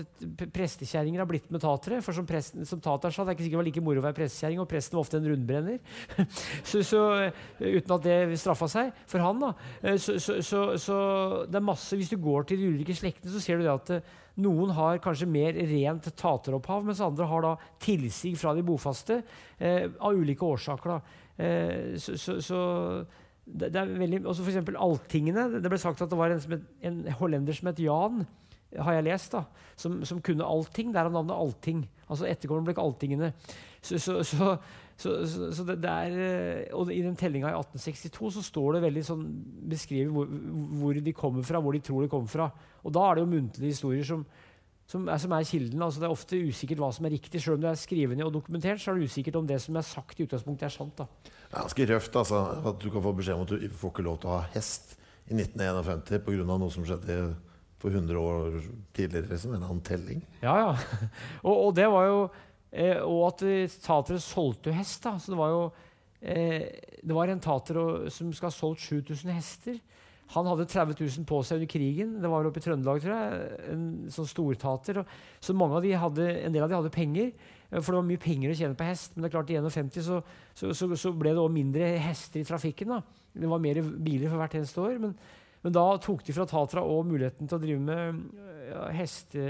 prestekjerringer har blitt med tatere. For som, presten, som tater sa, det er ikke sikkert det var like moro å være prestekjerring, og presten var ofte en rundbrenner. (laughs) så, så, uten at det straffa seg for han. da. Så, så, det er masse, Hvis du går til de ulike slektene, så ser du det at noen har kanskje mer rent tateropphav, mens andre har da tilsig fra de bofaste eh, av ulike årsaker. Eh, så, så, så det, det, er veldig, også for eksempel Altingene. Det ble sagt at det var en, en hollender som het Jan, har jeg lest, da, som, som kunne allting. Derav navnet Alting. Altså etterkommeren ble ikke Altingene. Så, så, så, så det, er, eh, og I den tellinga i 1862 så står det veldig sånn beskriver hvor, hvor, de kommer fra, hvor de tror de kommer fra. Og da er det jo muntlige historier som, som, er, som er, kilden. Altså det er ofte usikkert hva som er riktig. Selv om det er skrevet og dokumentert, så er det usikkert om det som er sagt, i utgangspunktet er sant. da. Det er ganske røft altså, at du kan få beskjed om at du får ikke lov til å ha hest i 1951 pga. noe som skjedde for 100 år tidligere. Liksom, en annen telling. Ja, ja. (laughs) og, og, det var jo eh, Og at tatere solgte hest. da, så det var jo eh, det var en tater som skal ha solgt 7000 hester. Han hadde 30 000 på seg under krigen. Det var oppe i Trøndelag, tror jeg. En sånn stortater. Så mange av de hadde, en del av de hadde penger. Eh, for det var mye penger å tjene på hest. Men det er klart i 51 så, så, så, så ble det også mindre hester i trafikken. da. Det var mer biler for hvert eneste år. Men, men da tok de fra Tatra og muligheten til å drive med ja, heste...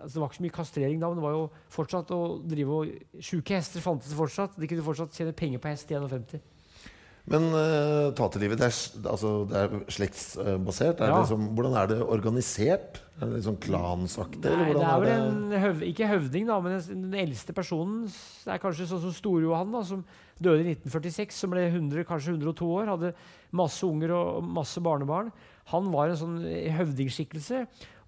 Altså, det var ikke så mye kastrering da, men det var jo fortsatt å drive og Sjuke hester fantes fortsatt. De kunne fortsatt tjene penger på hest i 51. Men uh, taterlivet, det er, altså, det er slektsbasert? Er ja. liksom, hvordan er det organisert? Er det liksom klansaktig? Nei, det er vel en høv, ikke høvding, da, men den eldste personen er kanskje sånn som Store-Johan, som døde i 1946, som ble 100, kanskje 102 år, hadde masse unger og masse barnebarn. Han var en sånn høvdingskikkelse.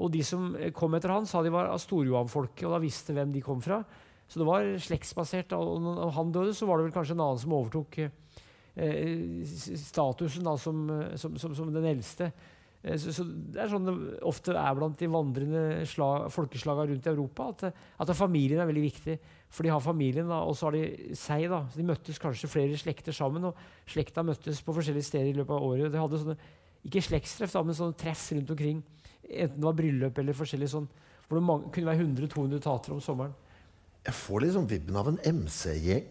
Og de som kom etter han, sa de var av Store-Johan-folket, og da visste hvem de kom fra. Så det var slektsbasert. Og når han døde, så var det vel kanskje en annen som overtok Eh, statusen da, som, som, som, som, den eldste. Eh, Så, så det er sånn det ofte er blant de vandrende slag, folkeslagene rundt i Europa. At, at familien er veldig viktig. For de har familien, da, og så har de seg. da. Så de møttes kanskje flere slekter sammen. Og slekta møttes på forskjellige steder i løpet av året. De hadde sånne, ikke slektstreff, da, men sånne treff rundt omkring. Enten det var bryllup eller forskjellig sånn. Hvor det mange, kunne være 100-200 tatere om sommeren. Jeg får liksom vibben av en MC-gjeng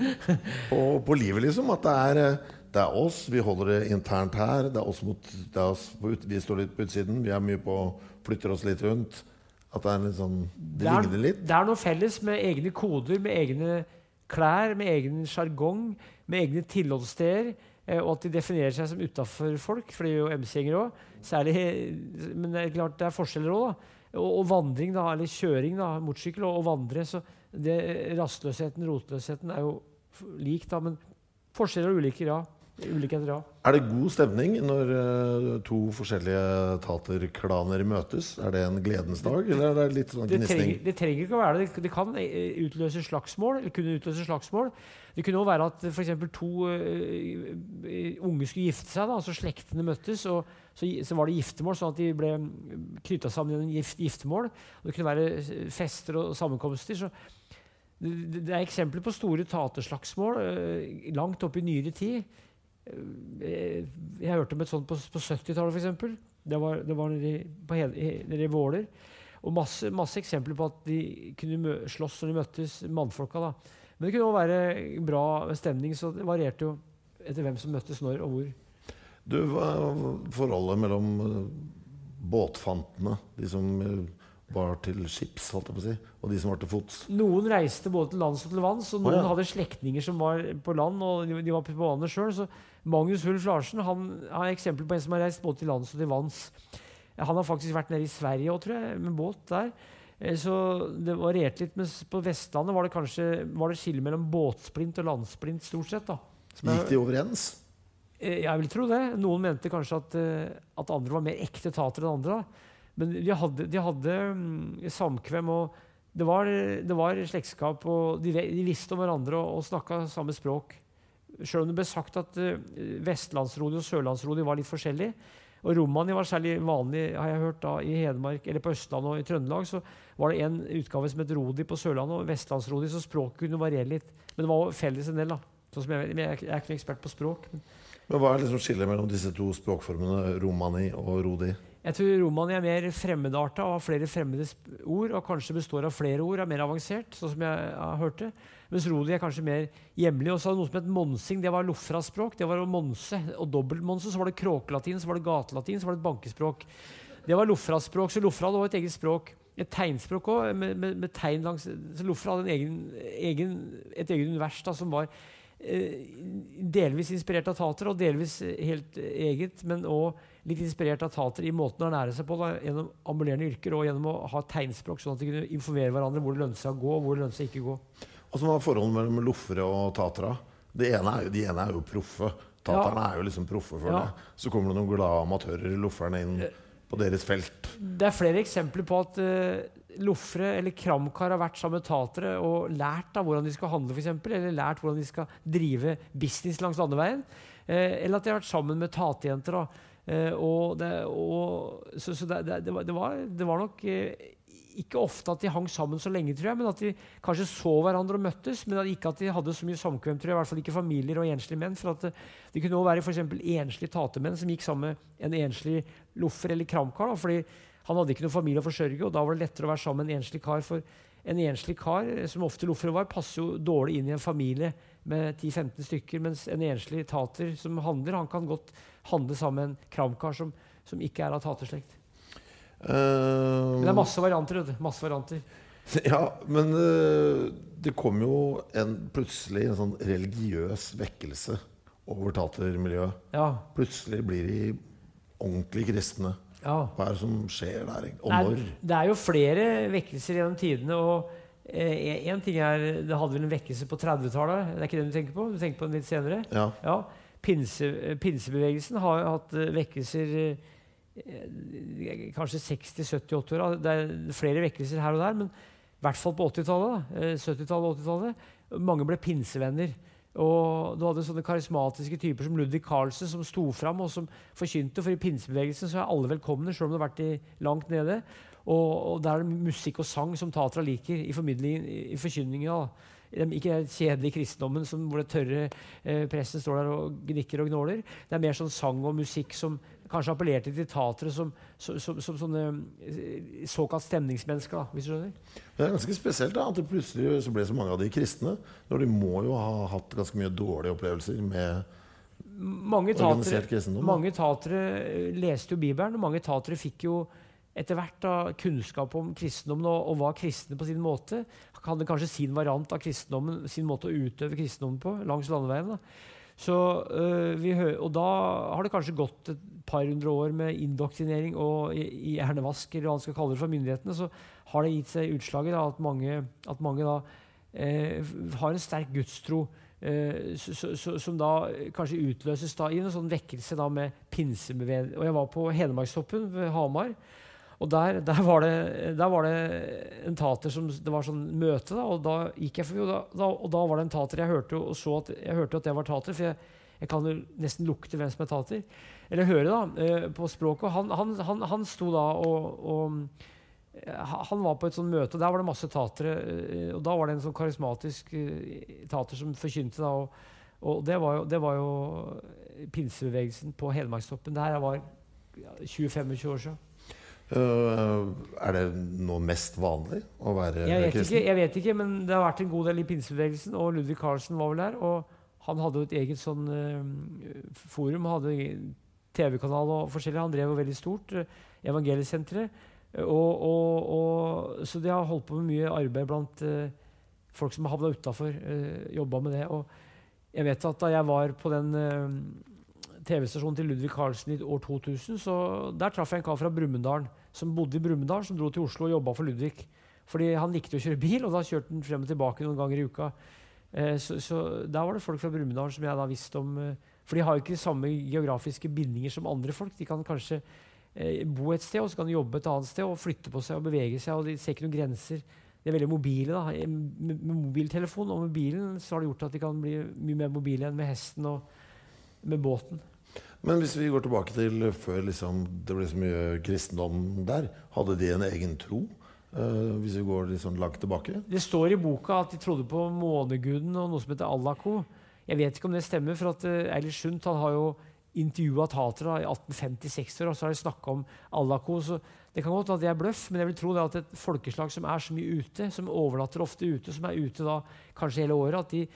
(laughs) på, på livet, liksom. At det er, eh, det er oss, vi holder det internt her. Det er oss mot det er oss på ut, Vi står litt på utsiden. Vi er mye på Flytter oss litt rundt. At det er litt sånn Det, er, ligner litt. det er noe felles med egne koder, med egne klær, med egen sjargong, med egne tilholdssteder. eh, Og at de definerer seg som utafor-folk, for det gjør jo MC-gjenger òg. Men det er klart det er forskjeller òg, da. Og, og vandring, da, eller kjøring, da, motorsykkel, og, og vandre. Så det, rastløsheten, rotløsheten, er jo lik, da. Men forskjeller og ulykker, ja. Ulikheter, ja. Er det god stemning når eh, to forskjellige taterklaner møtes? Er det en gledens dag, eller er det litt sånn Det gnisning? det trenger ikke å være det. Det- Det kan eh, utløse slagsmål. eller kunne utløse slagsmål. Det kunne også være at f.eks. to eh, unge skulle gifte seg, da, altså slektene møttes. og så, så var det giftermål, sånn at de ble knytta sammen gjennom gift, giftermål. Og det kunne være fester og sammenkomster. så det, det- det er eksempler på store taterslagsmål langt opp i nyere tid. Eh, Jeg hørte om et sånt på, på 70-tallet, f.eks. Det var, det var nede, i- Våler. Og masse, masse eksempler på at de kunne slåss når de møttes, mannfolka. da. Men det kunne også være bra stemning, så det varierte jo etter hvem som møttes når og hvor. Du, hva er forholdet mellom båtfantene, de som eh, var til skips, holdt jeg på å si, og de som var til fots? Noen reiste både til lands og til vanns, og noen oh, ja. hadde slektninger som var på land. og de, de var på vannet selv, Så Magnus Hulf Larsen han har eksempel på en som har reist både til lands og til vanns. Han har faktisk vært nede i Sverige òg, tror jeg, med båt der. Eh, Så det varierte litt. Men på Vestlandet var det kanskje var det skille mellom båtsplint og landsplint, stort sett. da. Som Gikk de overens? Eh, Jeg vil tro det. Noen mente kanskje at, eh, at andre var mer ekte tatere enn andre. da. Men de hadde, de hadde mm, samkvem, og det var, det var slektskap. Og de, de visste om hverandre og, og snakka samme språk. Sjøl om det ble sagt at uh, vestlandsrodi og sørlandsrodi var litt forskjellig. Og romani var særlig vanlig har jeg hørt da, i Hedmark, eller på Østlandet og i Trøndelag. Så var det en utgave som het rodi på Sørlandet og vestlandsrodi, så språket kunne variere litt. Men det var felles en del. da. Sånn jeg, jeg, jeg er ikke ekspert på språk. Men Men hva er liksom skillet mellom disse to språkformene, romani og rodi? Jeg tror romani er mer fremmedarta og har flere fremmede ord. Og kanskje består av flere ord, er mer avansert, sånn som jeg har hørt det. Mens rodi er kanskje mer hjemlig. Og så hadde noe som het monsing. Det var lofra-språk. Det var monse. Og dobbeltmonse. Så var det kråkelatin, så var det gatelatin, så var det et bankespråk. Det var lofra-språk. Så lofra hadde også et eget språk. Et tegnspråk òg, med, med, med tegn langs Så lofra hadde en egen, egen, et eget univers da, som var eh, delvis inspirert av tater, og delvis helt eget, men òg litt inspirert av tater i måten å ernære seg på da, gjennom ambulerende yrker og gjennom å ha tegnspråk, sånn at de kunne informere hverandre hvor det lønte seg å gå og hvor det lønte seg ikke å gå. Og så var forholdet mellom loffere og tatere. Det ene er jo, de ene er jo proffe. Taterne Ja. er jo liksom proffe for Ja. det. Så kommer det noen glade amatører, lofferne, inn på deres felt. Det er flere eksempler på at uh, loffere eller kramkar har vært sammen med tatere og lært da, hvordan de skal handle, eksempel, eller lært hvordan de skal drive business langs landeveien. Eh, eller at de har vært sammen med tatejenter. da. Eh, og det, og, så så det, det, var, var, det var nok eh, ikke ofte at de hang sammen så lenge, tror jeg, men at de kanskje så hverandre og møttes. Men at ikke at de hadde så mye samkvem, tror jeg. I hvert fall ikke familier og enslige menn. For at det, det kunne også være for enslige tatemenn som gikk sammen med en enslig loffer eller kramkar. Da, fordi han hadde ikke noen familie å forsørge, og da var det lettere å være sammen med en enslig kar. For en enslig kar, eh, som ofte loffere var, passer jo dårlig inn i en familie med 10-15 stykker, mens en enslig tater som handler, han kan godt handle sammen med en kramkar som, som ikke er av taterslekt. Men det er masse varianter. vet du. Masse varianter. (laughs) Ja, men uh, det kom jo en, plutselig en sånn religiøs vekkelse over tatermiljøet. Ja. Plutselig blir de ordentlig kristne. Ja. Hva er det som skjer der? Og Nei, når? det er jo flere vekkelser gjennom tidene. og eh, en ting er, Det hadde vel en vekkelse på 30-tallet. Det er ikke den du tenker på? Du tenker på den litt senere? Ja. Ja. Pinse, pinsebevegelsen har hatt eh, vekkelser eh, eh, kanskje 60-70-80-åra. Det er flere vekkelser her og der, men i hvert fall på 80-tallet. eh, 70-tallet og 80-tallet. Mange ble pinsevenner. Og du hadde sånne karismatiske typer som Ludvig Carlsen som sto fram og som forkynte. For i pinsebevegelsen så er alle velkomne, selv om du har vært i, langt nede. Og, og der er det musikk og sang som Tatra liker i, i forkynninga. Ikke den kjedelige kristendommen som, hvor det tørre eh, presten står der og gnikker og gnåler. Det er mer sånn sang og musikk som kanskje appellerte til tatere som, som, som, som sånne eh, såkalt stemningsmennesker. Da, hvis du skjønner. Det er ganske spesielt da, at det plutselig så ble så mange av de kristne. Når de må jo ha hatt ganske mye dårlige opplevelser med mange kristendom. Mange tatere eh, leste jo Bibelen, og mange tatere fikk jo etter hvert da, kunnskap om kristendommen og, og, var kristne på sin måte. Hadde kanskje sin variant av kristendommen, sin måte å utøve kristendommen på langs landeveien. Så, øh, og da har det kanskje gått et par hundre år med indoktrinering og hjernevask, eller hva man skal kalle det fra myndighetene, så har det gitt seg utslaget da, at mange, at mange da, eh, har en sterk gudstro. Eh, som da kanskje utløses da, i en sånn vekkelse da, med pinsebevegelse. Og jeg var på Hedmarkstoppen ved Hamar. Og der, der, var det, der, var det, en tater som Det var sånn møte, da, og da gikk jeg forbi, og da, og da var det en tater jeg hørte og så at jeg hørte at det var tater. For jeg, jeg kan jo nesten lukte hvem som er tater. Eller høre, da, eh, på språket. Han, han, han, han sto da og, og, Han var på et sånt møte, og der var det masse tatere. Eh, og da var det en sånn karismatisk eh, tater som forkynte, da. Og, og det, var jo, det var jo pinsebevegelsen på Hedmarkstoppen. Det her var 20-25 år siden. Uh, er det noe mest vanlig å være jeg vet kristen? Ikke, jeg vet ikke, men det har vært en god del i pinsebevegelsen. Og Ludvig Carlsen var vel der. Og han hadde jo et eget sånn uh, forum. Hadde TV-kanal og forskjellig. Han drev jo veldig stort. Uh, Evangeliesenteret. Og, og, og, så de har holdt på med mye arbeid blant folk som har havna utafor. Uh, Jobba med det. Og jeg vet at da jeg var på den TV-stasjonen til Ludvig Carlsen i år 2000, så der traff jeg en kar fra Brumunddal som bodde i Brumunddal, som dro til Oslo og jobba for Ludvig. Fordi han likte å kjøre bil, og da kjørte han frem og tilbake noen ganger i uka. Eh, så, så der var det folk fra Brumunddal som jeg da visste om eh, For de har jo ikke de samme geografiske bindinger som andre folk. De kan kanskje eh, bo et sted, og så kan de jobbe et annet sted og flytte på seg og bevege seg. og De ser ikke noen grenser. De er veldig mobile. da. Med, med mobiltelefon og med bilen så har det gjort at de kan bli mye mer mobile enn med hesten og med båten. Men hvis vi går tilbake til før liksom, det ble så mye kristendom der, hadde de en egen tro? Uh, hvis vi går litt sånn langt tilbake? Det står i boka at de trodde på måneguden og noe som heter Allako. Jeg vet ikke om det stemmer, for at uh, Eilert Sundt han har jo intervjua tatere i 1850-60 år, og så har de snakka om Allako. Så det kan godt være at det er bløff, men jeg vil tro det at et folkeslag som er så mye ute, som overnatter ofte ute, som er ute da kanskje hele året, at de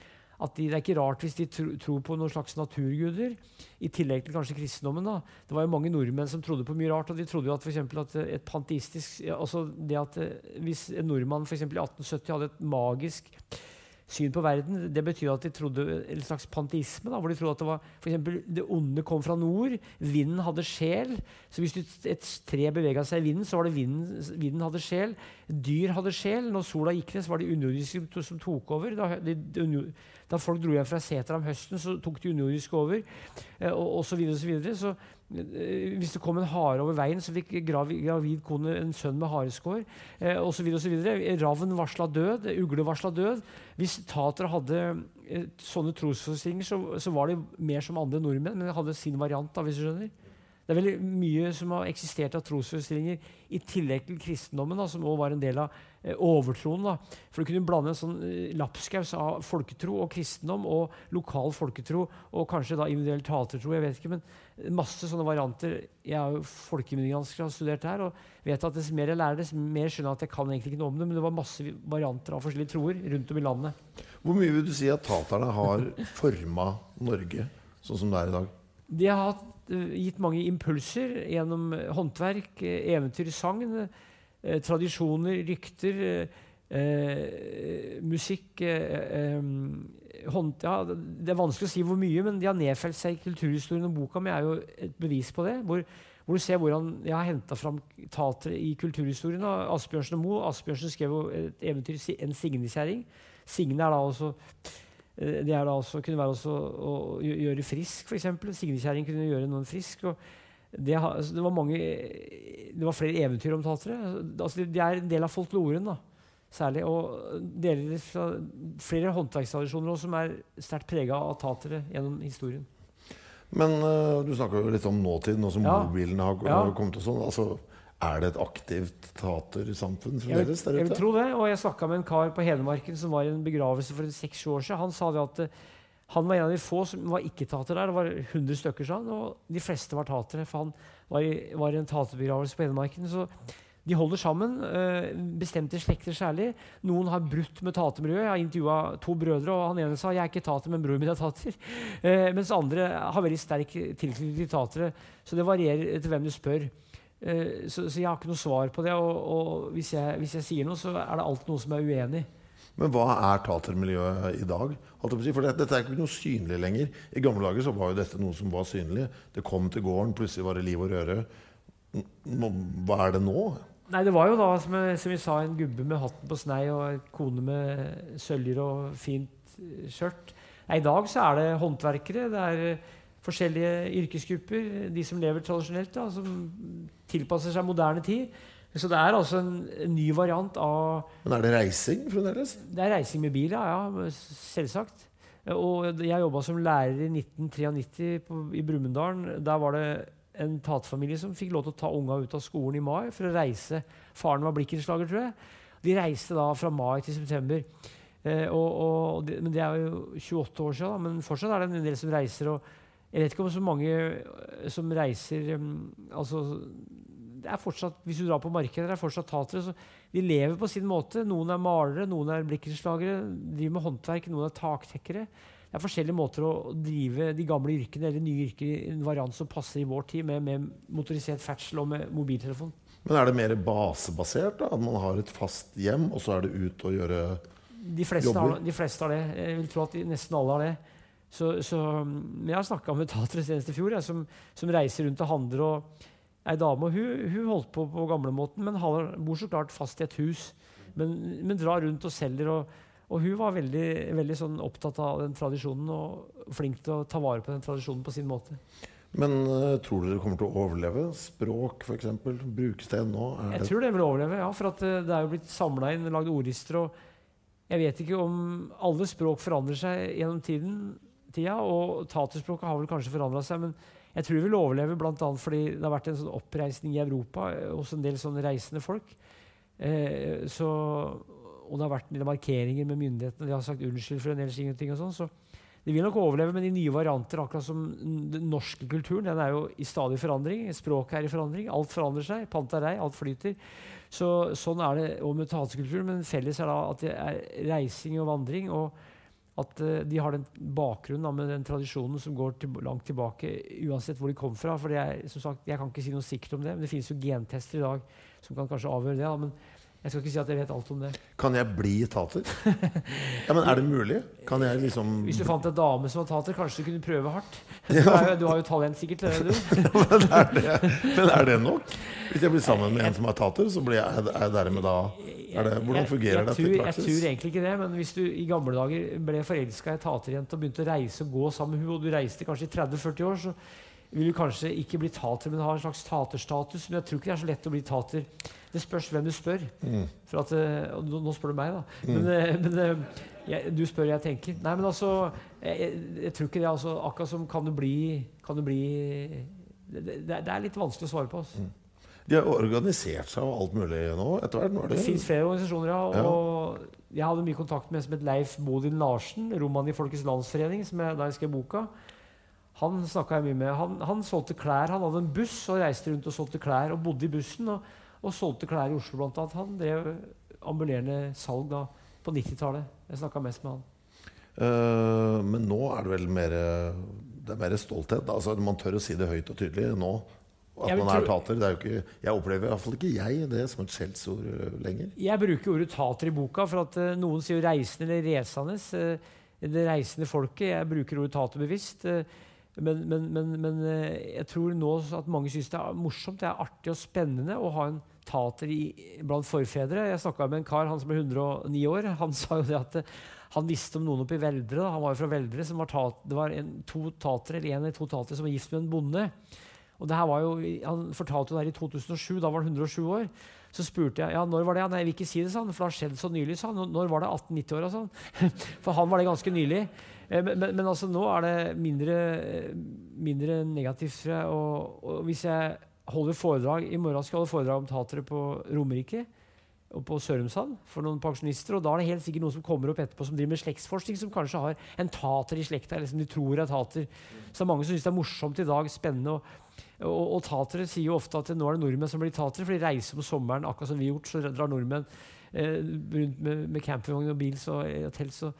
at de, Det er ikke rart hvis de tro, tror på noen slags naturguder, i tillegg til kanskje kristendommen. da. Det var jo mange nordmenn som trodde på mye rart. og De trodde jo at, for at et panteistisk, altså det at eh, Hvis en nordmann for i 1870 hadde et magisk syn på verden. Det betyr at de trodde en slags panteisme. Da, hvor de trodde at det var for eksempel, det onde kom fra nord. Vinden hadde sjel. Så hvis et tre bevega seg i vinden, så var det vinden, vinden hadde sjel. Dyr hadde sjel. Når sola gikk ned, så var det underjordiske som tok over. Da, de, de, da folk dro hjem fra seter om høsten, så tok de underjordiske over. Eh, og, så videre, og så videre. Så hvis det kom en hare over veien, så fikk gravid, gravid kone en sønn med hareskår. Eh, videre, Ravn varsla død, ugle varsla død. Hvis tatere hadde eh, sånne trosforestillinger, så, så, var de mer som andre nordmenn, men de hadde sin variant. da, hvis du skjønner. Det er veldig mye som har eksistert av trosforestillinger i tillegg til kristendommen, da, som også var en del av eh, overtroen. Da. For du kunne blande en sånn eh, lapskaus av folketro og kristendom og lokal folketro og kanskje da individuell tatertro. jeg vet ikke, men Masse sånne varianter. Jeg er jo folkemediansk og har studert her og vet at dess mer jeg lærer, dess mer skjønner jeg at jeg kan egentlig ikke noe om det. Men det var masse varianter av forskjellige troer rundt om i landet. Hvor mye vil du si at taterne har forma Norge sånn som det er i dag? De har hatt gitt mange impulser gjennom håndverk, eh, eventyr, sagn, eh, tradisjoner, rykter, eh, musikk eh, hånd, ja, Det er vanskelig å si hvor mye, men de har nedfelt seg i kulturhistorien. Og boka mi er jo et bevis på det. Hvor, hvor du ser hvordan jeg har henta fram tatere i kulturhistorien. Asbjørnsen og Moe. Asbjørnsen skrev jo et eventyr, 'En signekjerring'. Signe er da også Eh, det er da også, kunne være også å gjøre frisk, f.eks. Signekjerring kunne gjøre noen frisk. Det, altså, det, var mange, det var flere eventyr om tatere. Altså, det er en del av folkloren. da. særlig. Og deler fra flere håndverkstradisjoner også som er sterkt prega av tatere gjennom historien. Men uh, du snakka jo litt om nåtid, nå som Ja. mobilene har, Ja. har kommet og sånn. Altså, er det et aktivt vil, fremdeles der jeg vil tro det. Og jeg snakka med en kar på Hedmarken som var i en begravelse for seks-sju år siden. Han sa det at eh, han var en av de få som var ikke-tater der. Det var 100 stykker, sa han. Og de fleste var tatere, for han var i, var i en taterbegravelse på Hedmarken. Så de holder sammen. eh, bestemte slekter særlig. Noen har brutt med tatermiljøet. Jeg har intervjua to brødre, og han ene sa 'jeg er ikke tater, men broren min er tater'. (laughs) Eh, mens andre har veldig sterk tilknytning til tatere. Så det varierer etter hvem du spør. Eh, så, så jeg har ikke noe svar på det. Og, og hvis, jeg, hvis jeg sier noe, så er det alltid noen som er uenig. Men hva er tatermiljøet i dag? For det, dette er ikke noe synlig lenger. I gamle dager så var jo dette noe som var synlig. Det kom til gården, plutselig var det liv og røre. Nå- Hva er det nå? Nei, det var jo da, som, jeg, som vi sa, en gubbe med hatten på snei og en kone med søljer og fint skjørt. Nei, I dag så er det håndverkere, det er forskjellige yrkesgrupper, de som lever tradisjonelt, da, som tilpasser seg moderne tid. Så det er altså en, en ny variant av Men Er det reising fremdeles? Det er reising med bil, ja. ja selvsagt. Og jeg jobba som lærer i 1993 på, i Brumunddal. Der var det en taterfamilie som fikk lov til å ta unga ut av skolen i mai for å reise. Faren var blikkenslager, tror jeg. De reiste da fra mai til september. Eh, og, og det, men det er jo 28 år siden, da, men fortsatt er det en del som reiser. og jeg vet ikke om så mange eh, som reiser um, altså, det er fortsatt, Hvis du drar på markedet, det er fortsatt tatere. så De lever på sin måte. Noen er malere, noen er blikkenslagere, driver med håndverk, noen er taktekkere. Det er forskjellige måter å drive de gamle yrkene eller nye yrker i en variant som passer i vår tid, med, med motorisert ferdsel og med mobiltelefon. Men er det mer basebasert? da? At man har et fast hjem, og så er det ut og gjøre De fleste, Jobber. har, de fleste har det. Jeg vil tro at de, nesten alle har det. Så, så, jeg har snakka med tatere senest i fjor, jeg, som, som reiser rundt og handler. og Ei dame og hun, hun holdt på på gamlemåten, men har, bor så klart fast i et hus. Men, men drar rundt og selger. Og, og hun var veldig, veldig sånn opptatt av den tradisjonen og flink til å ta vare på den tradisjonen på sin måte. Men uh, tror dere kommer til å overleve? Språk, f.eks. Brukes det ennå? Jeg det- tror det vil overleve, ja. For at eh, det er jo blitt samla inn, lagd ordlister. Og jeg vet ikke om alle språk forandrer seg gjennom tiden, tida. Og taterspråket har vel kanskje forandra seg, men jeg tror det vil overleve bl.a. fordi det har vært en sånn oppreisning i Europa eh, hos en del sånne reisende folk. Eh, så, og det har vært en markeringer med myndighetene. De har sagt unnskyld for en del ting. og sånn, så det vil nok overleve med de nye varianter, akkurat som den norske kulturen. Den er jo i stadig forandring. Språket er i forandring. Alt forandrer seg. Pantarei, alt flyter. Så, sånn er det òg med tatekulturen. Men felles er da at det er reising og vandring. Og at eh, de har den bakgrunnen da, med den tradisjonen som går til, langt tilbake, uansett hvor de kom fra. For det som sagt, jeg kan ikke si noe sikkert om det, men det finnes jo gentester i dag som kan kanskje avgjøre det. Da, men jeg skal ikke si at jeg vet alt om det. Kan jeg bli tater? (laughs) ja, men Er det mulig? Kan jeg liksom Hvis du fant en dame som var tater, kanskje du kunne prøve hardt. (laughs) Du, jo, du har jo talent sikkert til det, du. (laughs) men, er det, men er det nok? Hvis jeg blir sammen med en som er tater, så blir jeg, er jeg dermed da det, Hvordan fungerer dette i jeg tror egentlig ikke det, men hvis du i gamle dager ble forelska i ei taterjente og begynte å reise og gå sammen med henne, og du reiste kanskje i 30-40 år, så vil du kanskje ikke bli tater, men ha en slags taterstatus. Men jeg tror ikke det er så lett å bli tater. Det spørs hvem du spør. Mm. For at, eh, nå spør du meg, da. Men, eh, men eh, jeg, du spør, jeg tenker. Nei, men altså Jeg, jeg, tror ikke det. altså Akkurat som kan du bli, kan du bli det, det, det er litt vanskelig å svare på. Altså. De har organisert seg og alt mulig nå etter hvert. Er Det det fins flere organisasjoner. Ja. Og jeg hadde mye kontakt med en som het Leif Bodin Larsen, roman i Folkets Landsforening, som jeg, da jeg skrev boka. Han snakka jeg mye med. Han, han solgte klær. Han hadde en buss og reiste rundt og solgte klær. Og bodde i bussen og, og solgte klær i Oslo, blant annet. Han drev ambulerende salg da på 90-tallet. Jeg snakka mest med han. Uh, men nå er det vel mer Det er mer stolthet. Altså, man tør å si det høyt og tydelig nå. At man er tater. Det er jo ikke, jeg opplever iallfall ikke jeg det som et skjellsord eh, lenger. Jeg bruker ordet tater i boka, for at eh, noen sier reisende eller resende. eh, det reisende folket. Jeg bruker ordet tater bevisst. men, men, men, men jeg tror nå at mange syns det er morsomt, det er artig og spennende å ha en tater i, blant forfedre. Jeg snakka med en kar han som er 109 år. Han (laughs) sa jo det at han visste om noen oppe i Veldre. Da. Han var jo fra Veldre. som var tater, Det var en, to tatere, eller en eller to tatere som var gift med en bonde. Og det her var jo, Han fortalte jo det her i 2007. Da var han 107 år. Så spurte jeg ja, når var det. Nei, jeg vil ikke si det, sa han, for det har skjedd så nylig. sa han. Når var det 18-90-åra? Sånn. (laughs) For han var det ganske nylig. Eh, men, men, men, altså, nå er det mindre, mindre negativt. Og, og hvis jeg holder foredrag I morgen skal jeg holde foredrag om tatere på Romerike og på Sørumsand for noen pensjonister. Og da er det helt sikkert noen som kommer opp etterpå som driver med slektsforskning, som kanskje har en tater i slekta, eller som de tror er tater. Så det er mange som syns det er morsomt i dag, spennende. og og, og tatere sier jo ofte at nå er det nordmenn som blir tatere, for de reiser på sommeren. akkurat som vi har gjort, så drar nordmenn eh, rundt med, med campingvogn og bil og telt. Så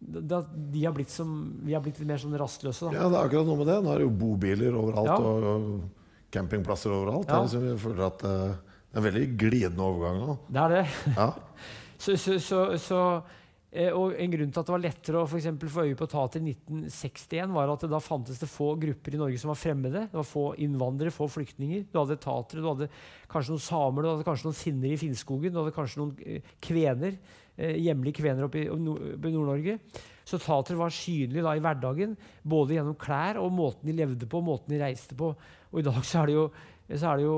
da, de har blitt som, vi har blitt litt mer sånn rastløse. Da. Ja, det er akkurat noe med det. Nå er det jo bobiler overalt ja. og, og, campingplasser overalt. Ja. Liksom, jeg føler at uh, det er en veldig glidende overgang nå. Det er det. Ja. (laughs) så, så, så, så Eh, og En grunn til at det var lettere å for få øye på tater i 1961, var at det da fantes det få grupper i Norge som var fremmede. Det var Få innvandrere, få flyktninger. Du hadde tatere, du hadde kanskje noen samer, du hadde kanskje noen finner i Finnskogen, du hadde kanskje noen eh, kvener, eh, hjemlige kvener oppe i Nord-Norge. Så tatere var synlige da i hverdagen, både gjennom klær og måten de levde på, måten de reiste på. Og i dag så er det jo så er det jo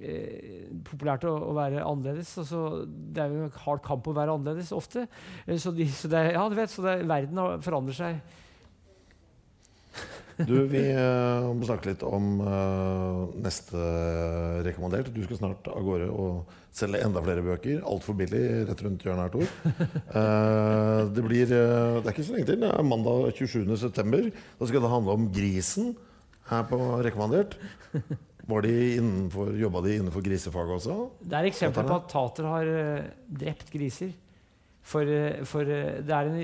eh, populært å, å, være annerledes. Altså, det er jo en hard kamp å være annerledes ofte. Eh, så, de, så, det, ja, du vet, så det, verden forandrer seg. (laughs) Du, Vi uh, må snakke litt om eh, neste rekommandert. Du skal snart av gårde og selge enda flere bøker. Altfor billig rett rundt hjørnet her, Tor. (laughs) Eh, det, blir, det er ikke så lenge til. Det er mandag 27.9. Da skal det handle om grisen her på Rekommandert. Var de innenfor, Jobba de innenfor grisefaget også? Det er eksempler på at tater har uh, drept griser. For, uh, for uh, det er en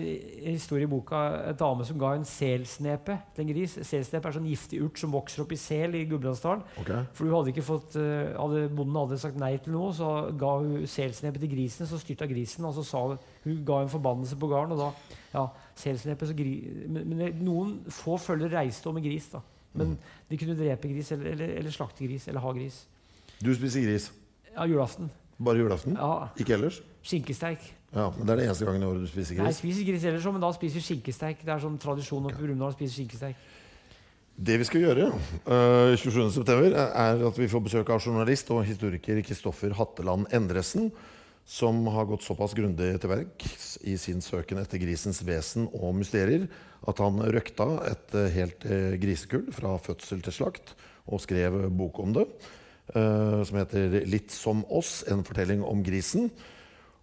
historie i boka en dame som ga en selsnepe til en gris. Selsnepe er sånn giftig urt som vokser opp i sel i Gudbrandsdalen. Okay. For hun hadde ikke fått, hadde, Bonden hadde sagt nei til noe, så ga hun selsnepe til grisen. Så styrta grisen, og så sa hun, hun ga en forbannelse på gården. Og da, ja, selsnepe, så gri, men, men noen få følger reiste om med gris. da men de kunne drepe gris eller, eller, eller slakte gris eller ha gris. Du spiser gris? Ja, julaften. Bare julaften? Ja. Ikke ellers? Skinkesteik. Ja, men Det er det eneste gangen i året du spiser gris? Nei, jeg spiser gris ellers òg, men da spiser vi skinkesteik. Det er sånn tradisjon oppe i Brumunddal å spise skinkesteik. Det vi skal gjøre uh, 27.9, er at vi får besøk av journalist og historiker Kristoffer Hatteland Endresen som har gått såpass grundig til verks i sin søken etter grisens vesen og mysterier at han røkta et eh, helt eh, grisekull fra fødsel til slakt og skrev bok om det, eh, som heter 'Litt som oss en fortelling om grisen'.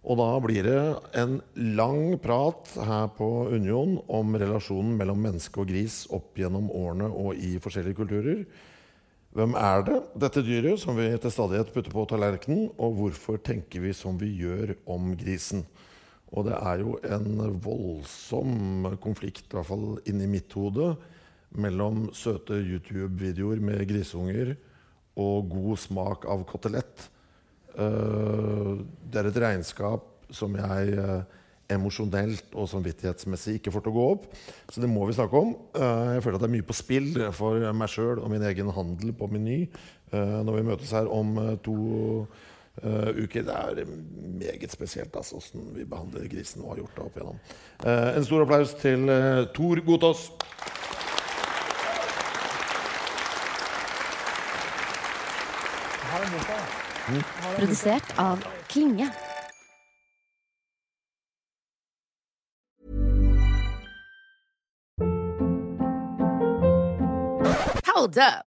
Og da blir det en lang prat her på Union om relasjonen mellom menneske og gris opp gjennom årene og i forskjellige kulturer. Hvem er det, dette dyret, som vi til stadighet putter på tallerkenen? Og hvorfor tenker vi som vi gjør om grisen? Og det er jo en voldsom konflikt, i hvert fall inni mitt hode, mellom søte YouTube-videoer med grisunger og god smak av kotelett. Eh, det er et regnskap som jeg eh, emosjonelt og samvittighetsmessig ikke får til å gå opp. Så det må vi snakke om. Eh, jeg føler at det er mye på spill for meg sjøl og min egen handel på Meny når vi møtes her om eh, to uker. Det er meget spesielt altså, hvordan vi behandler grisen og har gjort det opp igjennom. En stor applaus til Tor Gotaas. Produsert av Klinge. Hold up.